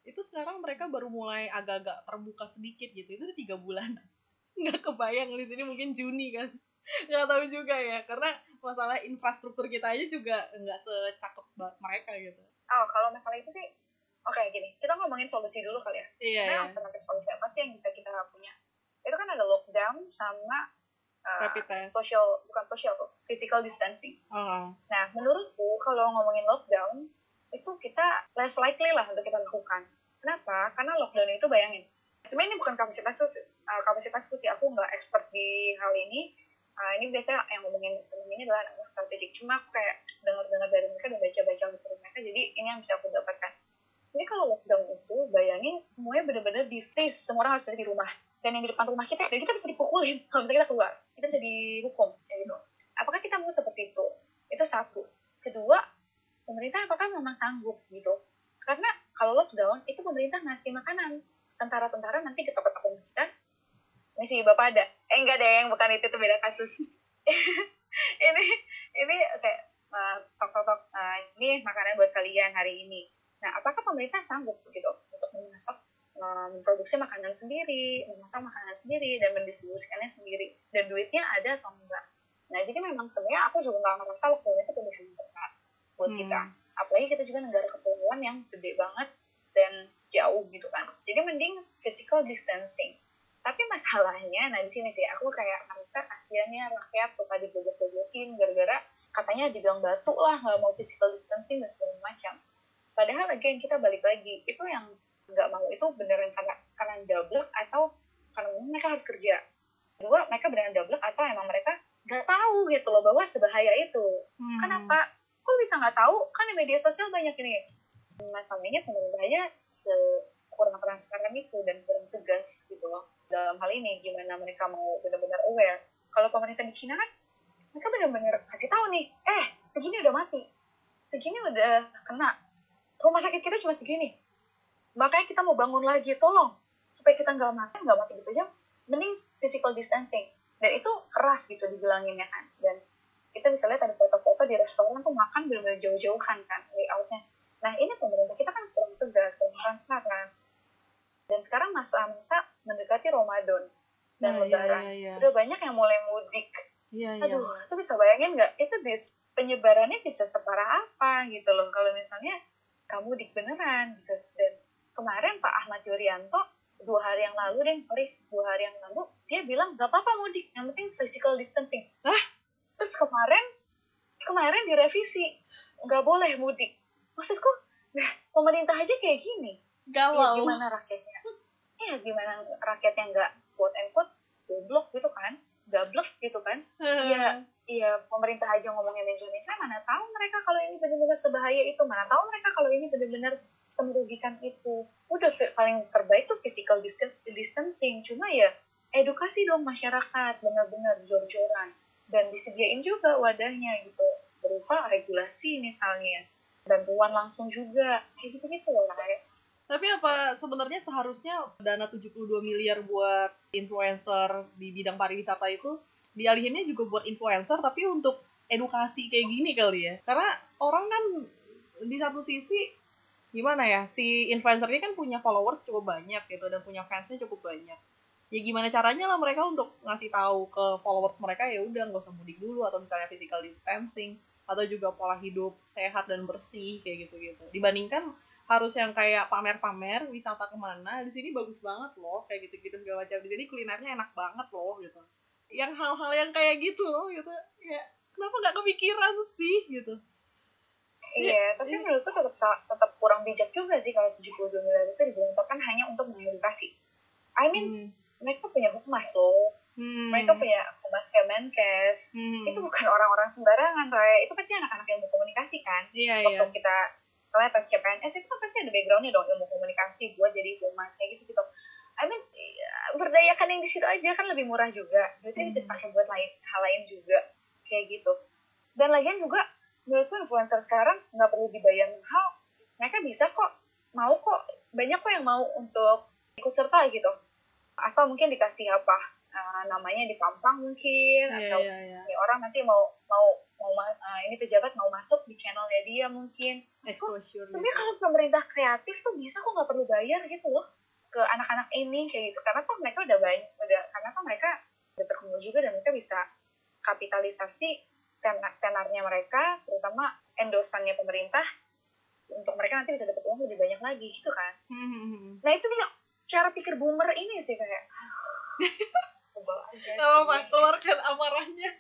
Itu sekarang mereka baru mulai agak-agak terbuka sedikit gitu. Itu udah tiga bulan. Nggak kebayang di sini mungkin Juni kan. Nggak tahu juga ya. Karena masalah infrastruktur kita aja juga nggak secakep mereka gitu. Oh kalau masalah itu sih Oke, okay, gini, kita ngomongin solusi dulu kali ya. Iya. Sebenarnya iya. alternatif solusi apa sih yang bisa kita punya? Itu kan ada lockdown sama uh, social, bukan social, physical distancing. Uh-huh. Nah, menurutku kalau ngomongin lockdown, itu kita less likely lah untuk kita lakukan. Kenapa? Karena lockdown itu bayangin. Sebenarnya ini bukan kapasitas uh, kapasitasku sih, aku nggak expert di hal ini. Uh, ini biasanya yang ngomongin ini adalah anak strategik. Cuma aku kayak dengar-dengar dari mereka dan baca-baca dari mereka, jadi ini yang bisa aku dapatkan jadi kalau lockdown itu, bayangin semuanya benar-benar di freeze, semua orang harus ada di rumah. Dan yang di depan rumah kita, dan kita bisa dipukulin kalau misalnya kita keluar. Kita bisa dihukum, kayak gitu. Apakah kita mau seperti itu? Itu satu. Kedua, pemerintah apakah memang sanggup gitu? Karena kalau lockdown, itu pemerintah ngasih makanan. Tentara-tentara nanti ke toko-toko kita, misi bapak ada. Eh enggak deh, yang bukan itu, itu beda kasus. ini, ini kayak uh, tok-tok, uh, ini makanan buat kalian hari ini Nah, apakah pemerintah sanggup gitu untuk memasak, memproduksi makanan sendiri, memasak makanan sendiri, dan mendistribusikannya sendiri? Dan duitnya ada atau enggak? Nah, jadi memang sebenarnya aku juga nggak ngerasa lockdown itu pilihan tepat buat hmm. kita. Apalagi kita juga negara kepulauan yang gede banget dan jauh gitu kan. Jadi mending physical distancing. Tapi masalahnya, nah di sini sih aku kayak merasa kasihannya rakyat suka digoblok-goblokin gara-gara katanya dibilang batuk lah nggak mau physical distancing dan segala macam padahal lagi yang kita balik lagi itu yang nggak mau itu beneran karena karena double atau karena mereka harus kerja. Dua mereka beneran double atau emang mereka nggak tahu gitu loh bahwa sebahaya itu. Hmm. kenapa? Kok bisa nggak tahu? Kan di media sosial banyak ini. Masalahnya pemerintahnya kurang transparan itu dan kurang tegas gitu loh dalam hal ini gimana mereka mau benar-benar aware. Kalau pemerintah di Cina kan mereka benar-benar kasih tahu nih eh segini udah mati. Segini udah kena rumah sakit kita cuma segini. Makanya kita mau bangun lagi tolong. Supaya kita nggak mati nggak mati gitu. Aja mending physical distancing. Dan itu keras gitu dibilanginnya kan. Dan kita bisa lihat ada foto-foto di restoran tuh makan benar-benar jauh-jauhan kan layoutnya. Nah ini pemerintah kita kan kurang tegas kurang transparan dan sekarang masa-masa mendekati Ramadan dan Lebaran iya, iya, iya. udah banyak yang mulai mudik. Iya, iya. aduh itu bisa bayangin nggak? Itu bis penyebarannya bisa separah apa gitu loh. Kalau misalnya kamu dik beneran gitu. Dan kemarin Pak Ahmad Yuryanto dua hari yang lalu deh sorry dua hari yang lalu dia bilang gak apa-apa mudik yang penting physical distancing. Hah? terus kemarin kemarin direvisi nggak boleh mudik maksudku nah pemerintah aja kayak gini. Galau. Ya, gimana rakyatnya? Ya gimana rakyatnya nggak quote and quote goblok gitu kan gablek gitu kan. Iya iya pemerintah aja ngomongnya meja-meja mana tahu mereka kalau ini benar-benar sebahaya itu mana tahu mereka kalau ini benar-benar semerugikan itu. Udah paling terbaik tuh physical distancing. Cuma ya edukasi dong masyarakat benar-benar jor-joran. Dan disediain juga wadahnya gitu berupa regulasi misalnya bantuan langsung juga. Kayak gitu-gitu loh kayak tapi apa sebenarnya seharusnya dana 72 miliar buat influencer di bidang pariwisata itu dialihinnya juga buat influencer tapi untuk edukasi kayak gini kali ya? Karena orang kan di satu sisi gimana ya si influencer ini kan punya followers cukup banyak gitu dan punya fansnya cukup banyak. Ya gimana caranya lah mereka untuk ngasih tahu ke followers mereka ya udah nggak usah mudik dulu atau misalnya physical distancing atau juga pola hidup sehat dan bersih kayak gitu gitu dibandingkan harus yang kayak pamer-pamer wisata ke mana di sini bagus banget loh kayak gitu-gitu segala macam di sini kulinernya enak banget loh gitu yang hal-hal yang kayak gitu loh gitu ya kenapa nggak kepikiran sih gitu Iya, tapi menurutku tetap tetap kurang bijak juga sih kalau 72 miliar itu digelontorkan hanya untuk mengedukasi. I mean, hmm. mereka punya humas loh. Hmm. Mereka punya humas Kemenkes. Hmm. Itu bukan orang-orang sembarangan, Ray. Itu pasti anak-anak yang komunikasi kan. Iya, Waktu iya. kita kalau tes CPNS itu kan pasti ada backgroundnya dong ilmu komunikasi buat jadi humas kayak gitu gitu. I mean, ya, berdayakan yang di situ aja kan lebih murah juga. Duitnya hmm. bisa dipakai buat lain hal lain juga kayak gitu. Dan lagian juga menurutku influencer sekarang nggak perlu dibayar mahal mereka bisa kok mau kok banyak kok yang mau untuk ikut serta gitu asal mungkin dikasih apa uh, namanya dipampang mungkin yeah, atau yeah, yeah. orang nanti mau mau mau uh, ini pejabat mau masuk di channelnya dia mungkin exposure sebenarnya kalau pemerintah kreatif tuh bisa kok nggak perlu bayar gitu loh ke anak-anak ini kayak gitu karena tuh mereka udah banyak udah karena tuh mereka udah terkumpul juga dan mereka bisa kapitalisasi tenar tenarnya mereka, terutama endosannya pemerintah, untuk mereka nanti bisa dapat uang lebih banyak lagi gitu kan. Hmm. Nah itu nih cara pikir boomer ini sih kayak sebel aja. Gak apa keluarkan amarahnya.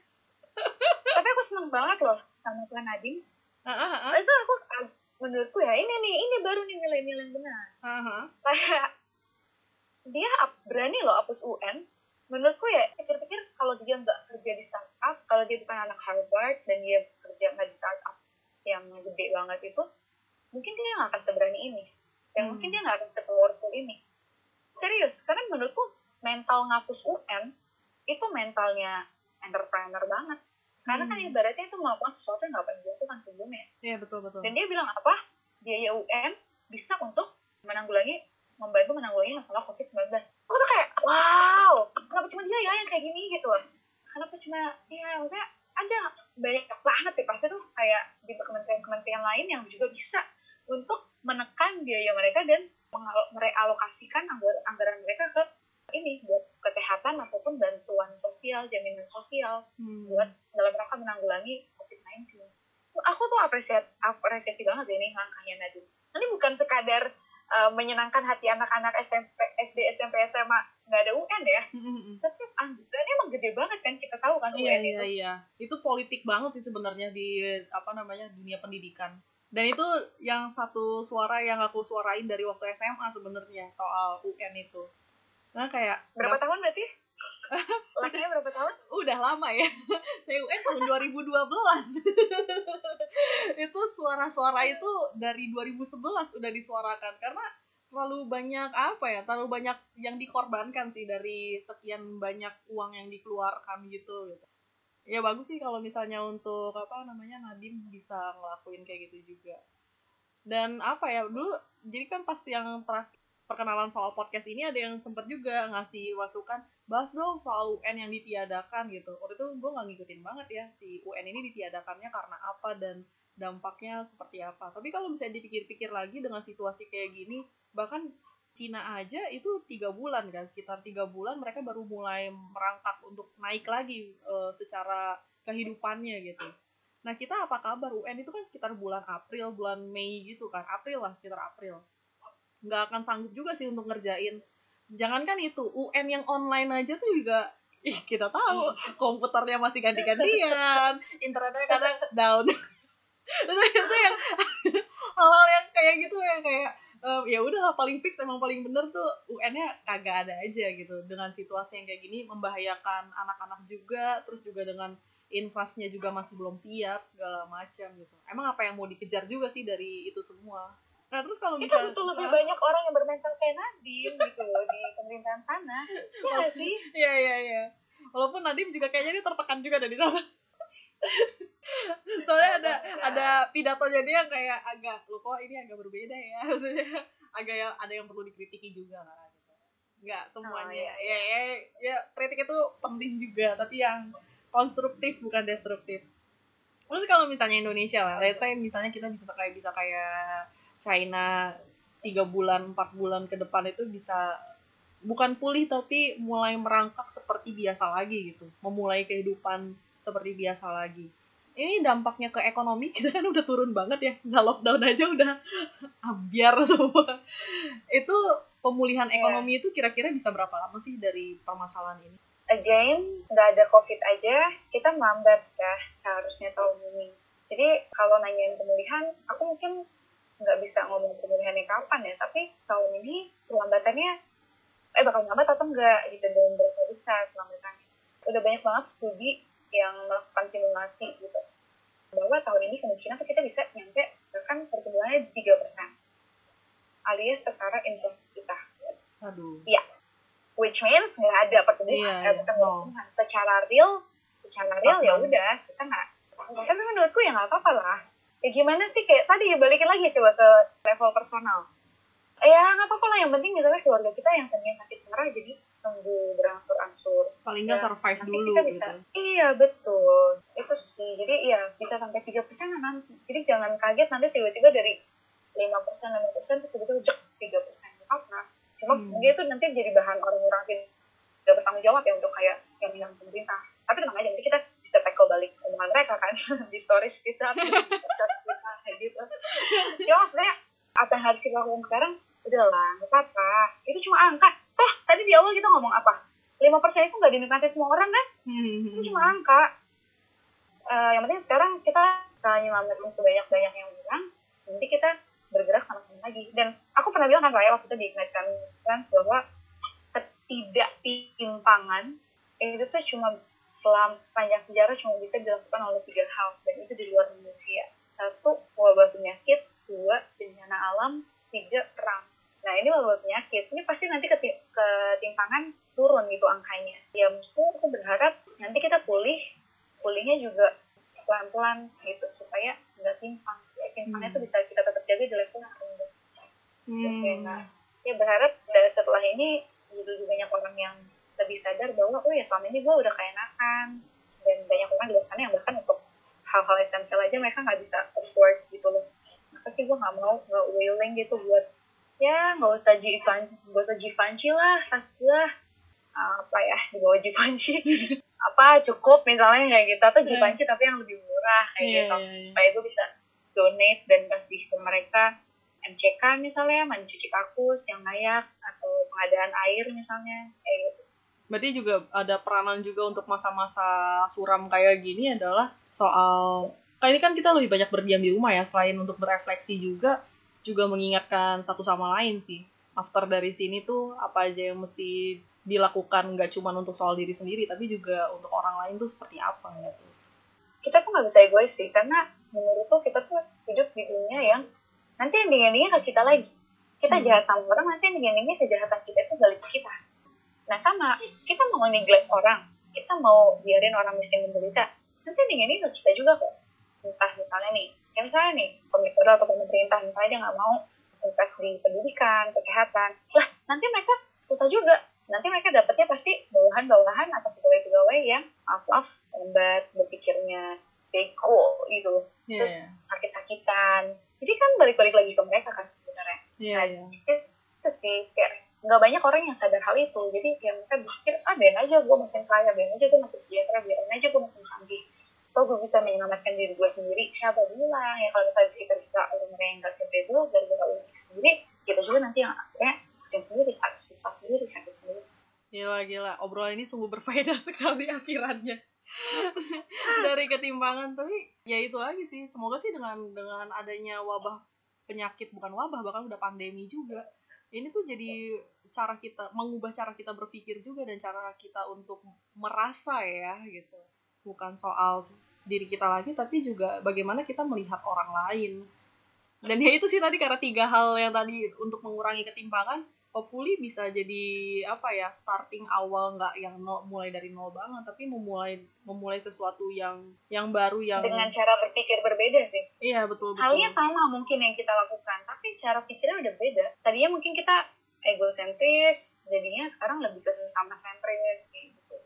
Tapi aku seneng banget loh sama Tuan Nadim. Uh, uh, uh. Itu aku menurutku ya ini nih ini baru nih nilai-nilai yang benar. Uh -huh. Kayak dia berani loh hapus UN menurutku ya pikir-pikir kalau dia nggak kerja di startup kalau dia bukan anak Harvard dan dia kerja nggak di startup yang gede banget itu mungkin dia nggak akan seberani ini dan hmm. mungkin dia nggak akan sepowerful ini serius karena menurutku mental ngapus UN itu mentalnya entrepreneur banget karena kan hmm. kan ibaratnya itu melakukan sesuatu yang nggak pernah dilakukan sebelumnya iya betul betul dan dia bilang apa biaya UN bisa untuk menanggulangi membantu menanggulangi masalah COVID-19. Aku tuh kayak, wow, kenapa cuma dia ya yang kayak gini gitu? Kenapa cuma ya maksudnya ada banyak banget ya pasti tuh kayak di kementerian-kementerian lain yang juga bisa untuk menekan biaya mereka dan merealokasikan anggaran mereka ke ini buat kesehatan ataupun bantuan sosial, jaminan sosial hmm. buat dalam rangka menanggulangi COVID-19. Aku tuh apresiasi, apresiasi banget ini langkahnya Nadine. Ini bukan sekadar uh, menyenangkan hati anak-anak SMP, SD, SMP, SMA nggak ada UN ya. Mm-hmm. Tapi anggarannya emang gede banget kan kita tahu kan iya, UN iya, itu. Iya, Itu politik banget sih sebenarnya di apa namanya dunia pendidikan. Dan itu yang satu suara yang aku suarain dari waktu SMA sebenarnya soal UN itu. Nah kayak berapa tahun berarti? Lakinya berapa tahun? Udah lama ya. Saya UN tahun 2012. itu suara-suara itu dari 2011 udah disuarakan karena terlalu banyak apa ya? Terlalu banyak yang dikorbankan sih dari sekian banyak uang yang dikeluarkan gitu gitu. Ya bagus sih kalau misalnya untuk apa namanya Nadim bisa ngelakuin kayak gitu juga. Dan apa ya dulu jadi kan pas yang terakhir perkenalan soal podcast ini ada yang sempat juga ngasih masukan bahas dong soal UN yang ditiadakan gitu. Waktu itu gue nggak ngikutin banget ya si UN ini ditiadakannya karena apa dan dampaknya seperti apa. Tapi kalau misalnya dipikir-pikir lagi dengan situasi kayak gini bahkan Cina aja itu tiga bulan kan sekitar tiga bulan mereka baru mulai merangkak untuk naik lagi uh, secara kehidupannya gitu. Nah kita apa kabar? UN itu kan sekitar bulan April bulan Mei gitu kan April lah sekitar April nggak akan sanggup juga sih untuk ngerjain. Jangankan itu UN yang online aja tuh juga ih kita tahu. Komputernya masih ganti-gantian internetnya kadang down. Itu itu yang hal-hal yang kayak gitu ya kayak um, ya udahlah paling fix emang paling bener tuh UN-nya kagak ada aja gitu. Dengan situasi yang kayak gini membahayakan anak-anak juga terus juga dengan infasnya juga masih belum siap segala macam gitu. Emang apa yang mau dikejar juga sih dari itu semua Nah terus kalau misalnya itu butuh lebih uh, banyak orang yang bermental kayak Nadim gitu loh di pemerintahan sana. Iya sih? Iya iya iya. Walaupun Nadim juga kayaknya dia tertekan juga dari sana. Soalnya ada ada pidatonya dia kayak agak lo kok ini agak berbeda ya maksudnya agak yang ada yang perlu dikritiki juga lah gitu. Enggak semuanya. Oh, iya. Ya, ya ya kritik itu penting juga tapi yang konstruktif bukan destruktif. Terus kalau misalnya Indonesia lah, let's say misalnya kita bisa kayak bisa kayak China tiga bulan empat bulan ke depan itu bisa bukan pulih tapi mulai merangkak seperti biasa lagi gitu. Memulai kehidupan seperti biasa lagi. Ini dampaknya ke ekonomi kita kan udah turun banget ya. Nggak lockdown aja udah ambiar semua. Itu pemulihan Iya. ekonomi itu kira-kira bisa berapa lama sih dari permasalahan ini? Again nggak ada covid aja kita melambat ya seharusnya tahun ini. Jadi kalau nanyain pemulihan aku mungkin nggak bisa ngomong pemulihannya kapan ya tapi tahun ini perlambatannya eh bakal lambat atau enggak gitu dan berapa besar perlambatannya udah banyak banget studi yang melakukan simulasi gitu bahwa tahun ini kemungkinan kita bisa nyampe bahkan pertumbuhannya 3% alias setara inflasi kita aduh which means nggak ada pertumbuhan, Iya, bukan iya. Pertumbuhan. Secara real, secara real ya udah kita nggak. Tapi menurutku ya nggak apa-apa lah. Ya gimana sih kayak tadi ya balikin lagi coba ke level personal. Ya nggak apa-apa lah. Yang penting misalnya keluarga kita yang tadinya sakit parah jadi sembuh berangsur-angsur. paling nggak Ya, survive Nanti dulu kita bisa. gitu Iya betul. Itu sih. Jadi iya bisa sampai tiga persen nanti. Jadi jangan kaget nanti tiba-tiba dari lima persen, lima persen terus tiba-tiba jek tiga persen. Apa? Cuma Hmm. dia tuh nanti jadi bahan orang-orang yang tidak bertanggung jawab ya untuk kayak yang bilang pemerintah. Tapi tenang aja nanti kita bisa tackle balik omongan mereka kan di stories kita, di podcast kita kayak gitu. Cuma maksudnya apa yang harus kita lakukan sekarang? Udahlah, nggak apa-apa. Itu cuma angka. Toh tadi di awal kita ngomong apa? 5% itu nggak dinikmati semua orang kan? Itu cuma angka Eh, yang penting sekarang kita setelah nyelamatin sebanyak-banyaknya orang nanti kita bergerak sama-sama lagi dan aku pernah bilang kan Raya waktu itu di Ignite Conference bahwa ketidaktimpangan itu tuh cuma selam sepanjang sejarah cuma bisa dilakukan oleh tiga hal dan itu di luar manusia. Satu wabah penyakit. Dua bencana alam. Tiga perang. Nah ini wabah penyakit. Ini pasti nanti keti- ketimpangan turun gitu angkanya. Ya maksudnya aku berharap nanti kita pulih pulihnya juga pelan-pelan gitu supaya nggak timpang. Ya, timpangnya Hmm. tuh bisa kita tetap jaga di level yang rendah. Oke, Hmm. nah, ya berharap dari setelah ini jadi lebih banyak orang yang lebih sadar bahwa oh ya selama ini gue udah keenakan. Dan banyak orang di luar sana yang bahkan untuk hal-hal esensial aja mereka nggak bisa afford gitu loh. Masa sih gue nggak mau nggak willing gitu buat ya nggak usah Givenchy nggak usah Givenchy lah tas gue apa ya di bawah Givenchy apa cukup misalnya kayak gitu. Atau Iya. Givenchy tapi yang lebih murah kayak Iya, gitu. iya, iya. supaya gue bisa donate dan kasih ke mereka MCK misalnya mandi cuci kakus yang layak atau pengadaan air misalnya kayak gitu Berarti juga ada peranan juga untuk masa-masa suram kayak gini adalah soal kayak ini kan kita lebih banyak berdiam di rumah ya selain untuk berefleksi juga juga mengingatkan satu sama lain sih. After dari sini tuh apa aja yang mesti dilakukan nggak cuma untuk soal diri sendiri tapi juga untuk orang lain tuh seperti apa gitu. kita tuh nggak bisa egois sih karena menurutku kita tuh hidup di dunia yang nanti ending-endingnya ke kita lagi kita Hmm. jahat sama orang nanti ending-endingnya kejahatan kita itu balik ke kita nah sama. Kita mau neglect orang. Kita mau biarin orang miskin menderita. Nanti ending-endingnya ke kita juga kok. Entah misalnya nih kayak misalnya nih pemikiran atau pemerintah misalnya dia nggak mau invest di pendidikan kesehatan. Lah nanti mereka susah juga. Nanti mereka dapatnya pasti bawahan-bawahan atau pegawai-pegawai yang maaf-maaf lambat berpikirnya bego gitu Iya, terus sakit-sakitan. Jadi kan balik-balik lagi ke mereka kan sebenarnya. Iya, nah iya. itu sih kayak nggak banyak orang yang sadar hal itu jadi kayak mereka berpikir ah biarin aja gue makin kaya biarin aja gue makin sejahtera biarin aja gue makin canggih atau gue bisa menyelamatkan diri gue sendiri siapa bilang ya kalau misalnya sekitar kita mereka yang nggak capable gara-gara ulah kita sendiri kita juga nanti yang akhirnya pusing sendiri sakit susah sendiri sakit sendiri Gila, gila. Obrolan ini sungguh berfaedah sekali akhirannya. Dari ketimpangan. Tapi ya itu lagi sih. Semoga sih dengan dengan adanya wabah penyakit, bukan wabah, bahkan udah pandemi juga. Ini tuh jadi cara kita, mengubah cara kita berpikir juga dan cara kita untuk merasa ya gitu. Bukan soal diri kita lagi, tapi juga bagaimana kita melihat orang lain. Dan ya itu sih tadi karena tiga hal yang tadi untuk mengurangi ketimpangan, hopefully bisa jadi apa ya starting awal nggak yang nol, mulai dari nol banget tapi memulai memulai sesuatu yang yang baru yang dengan cara berpikir berbeda sih iya betul betul halnya sama mungkin yang kita lakukan tapi cara pikirnya udah beda tadinya mungkin kita egosentris jadinya sekarang lebih ke sesama sentris gitu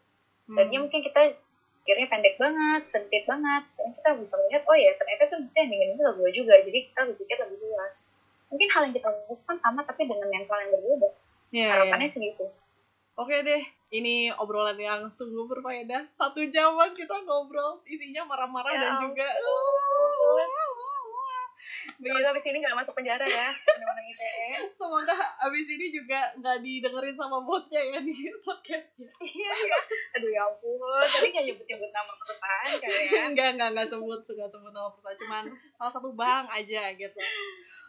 Hmm. tadinya mungkin kita pikirnya pendek banget sempit banget sekarang kita bisa melihat oh ya ternyata tuh nanti yang dengan itu gue juga jadi kita berpikir lebih luas mungkin hal yang kita lakukan sama tapi dengan mental yang berbeda Iya, iya. harapannya segitu Oke deh, Ini obrolan yang sungguh berfaedah. Satu jaman kita ngobrol, isinya marah-marah Ya dan juga Semoga abis ini gak masuk penjara ya Undang-undang ITE Semoga abis ini juga nggak didengerin sama bosnya ya di podcastnya. Iya iya Aduh ya ampun Tadi gak nyebut-nyebut nama perusahaan kan ya Enggak, enggak, enggak sebut, enggak sebut nama perusahaan, cuman salah satu bank aja gitu.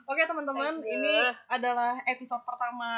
Oke teman-teman, ini adalah episode pertama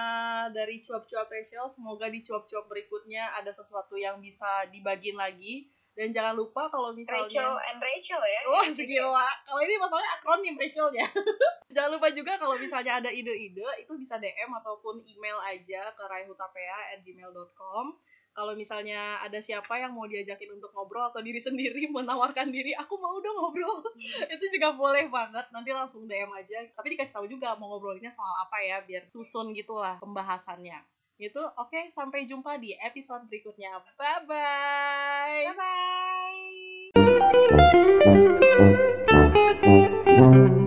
dari cuap-cuap Rachel. Semoga di cuap-cuap berikutnya ada sesuatu yang bisa dibagiin lagi. Dan jangan lupa kalau Rachel misalnya... and Rachel ya Wah, segila. Kalau ini masalahnya akronim Rachelnya. jangan lupa juga kalau misalnya ada ide-ide, itu bisa DM ataupun email aja ke raihutapea@gmail.com. Kalau misalnya ada siapa yang mau diajakin untuk ngobrol atau diri sendiri menawarkan diri, aku mau dong ngobrol. itu juga boleh banget. Nanti langsung DM aja. Tapi dikasih tahu juga mau ngobrolinnya soal apa ya, biar susun gitulah pembahasannya. Gitu, oke sampai jumpa di episode berikutnya. Bye-bye. Bye-bye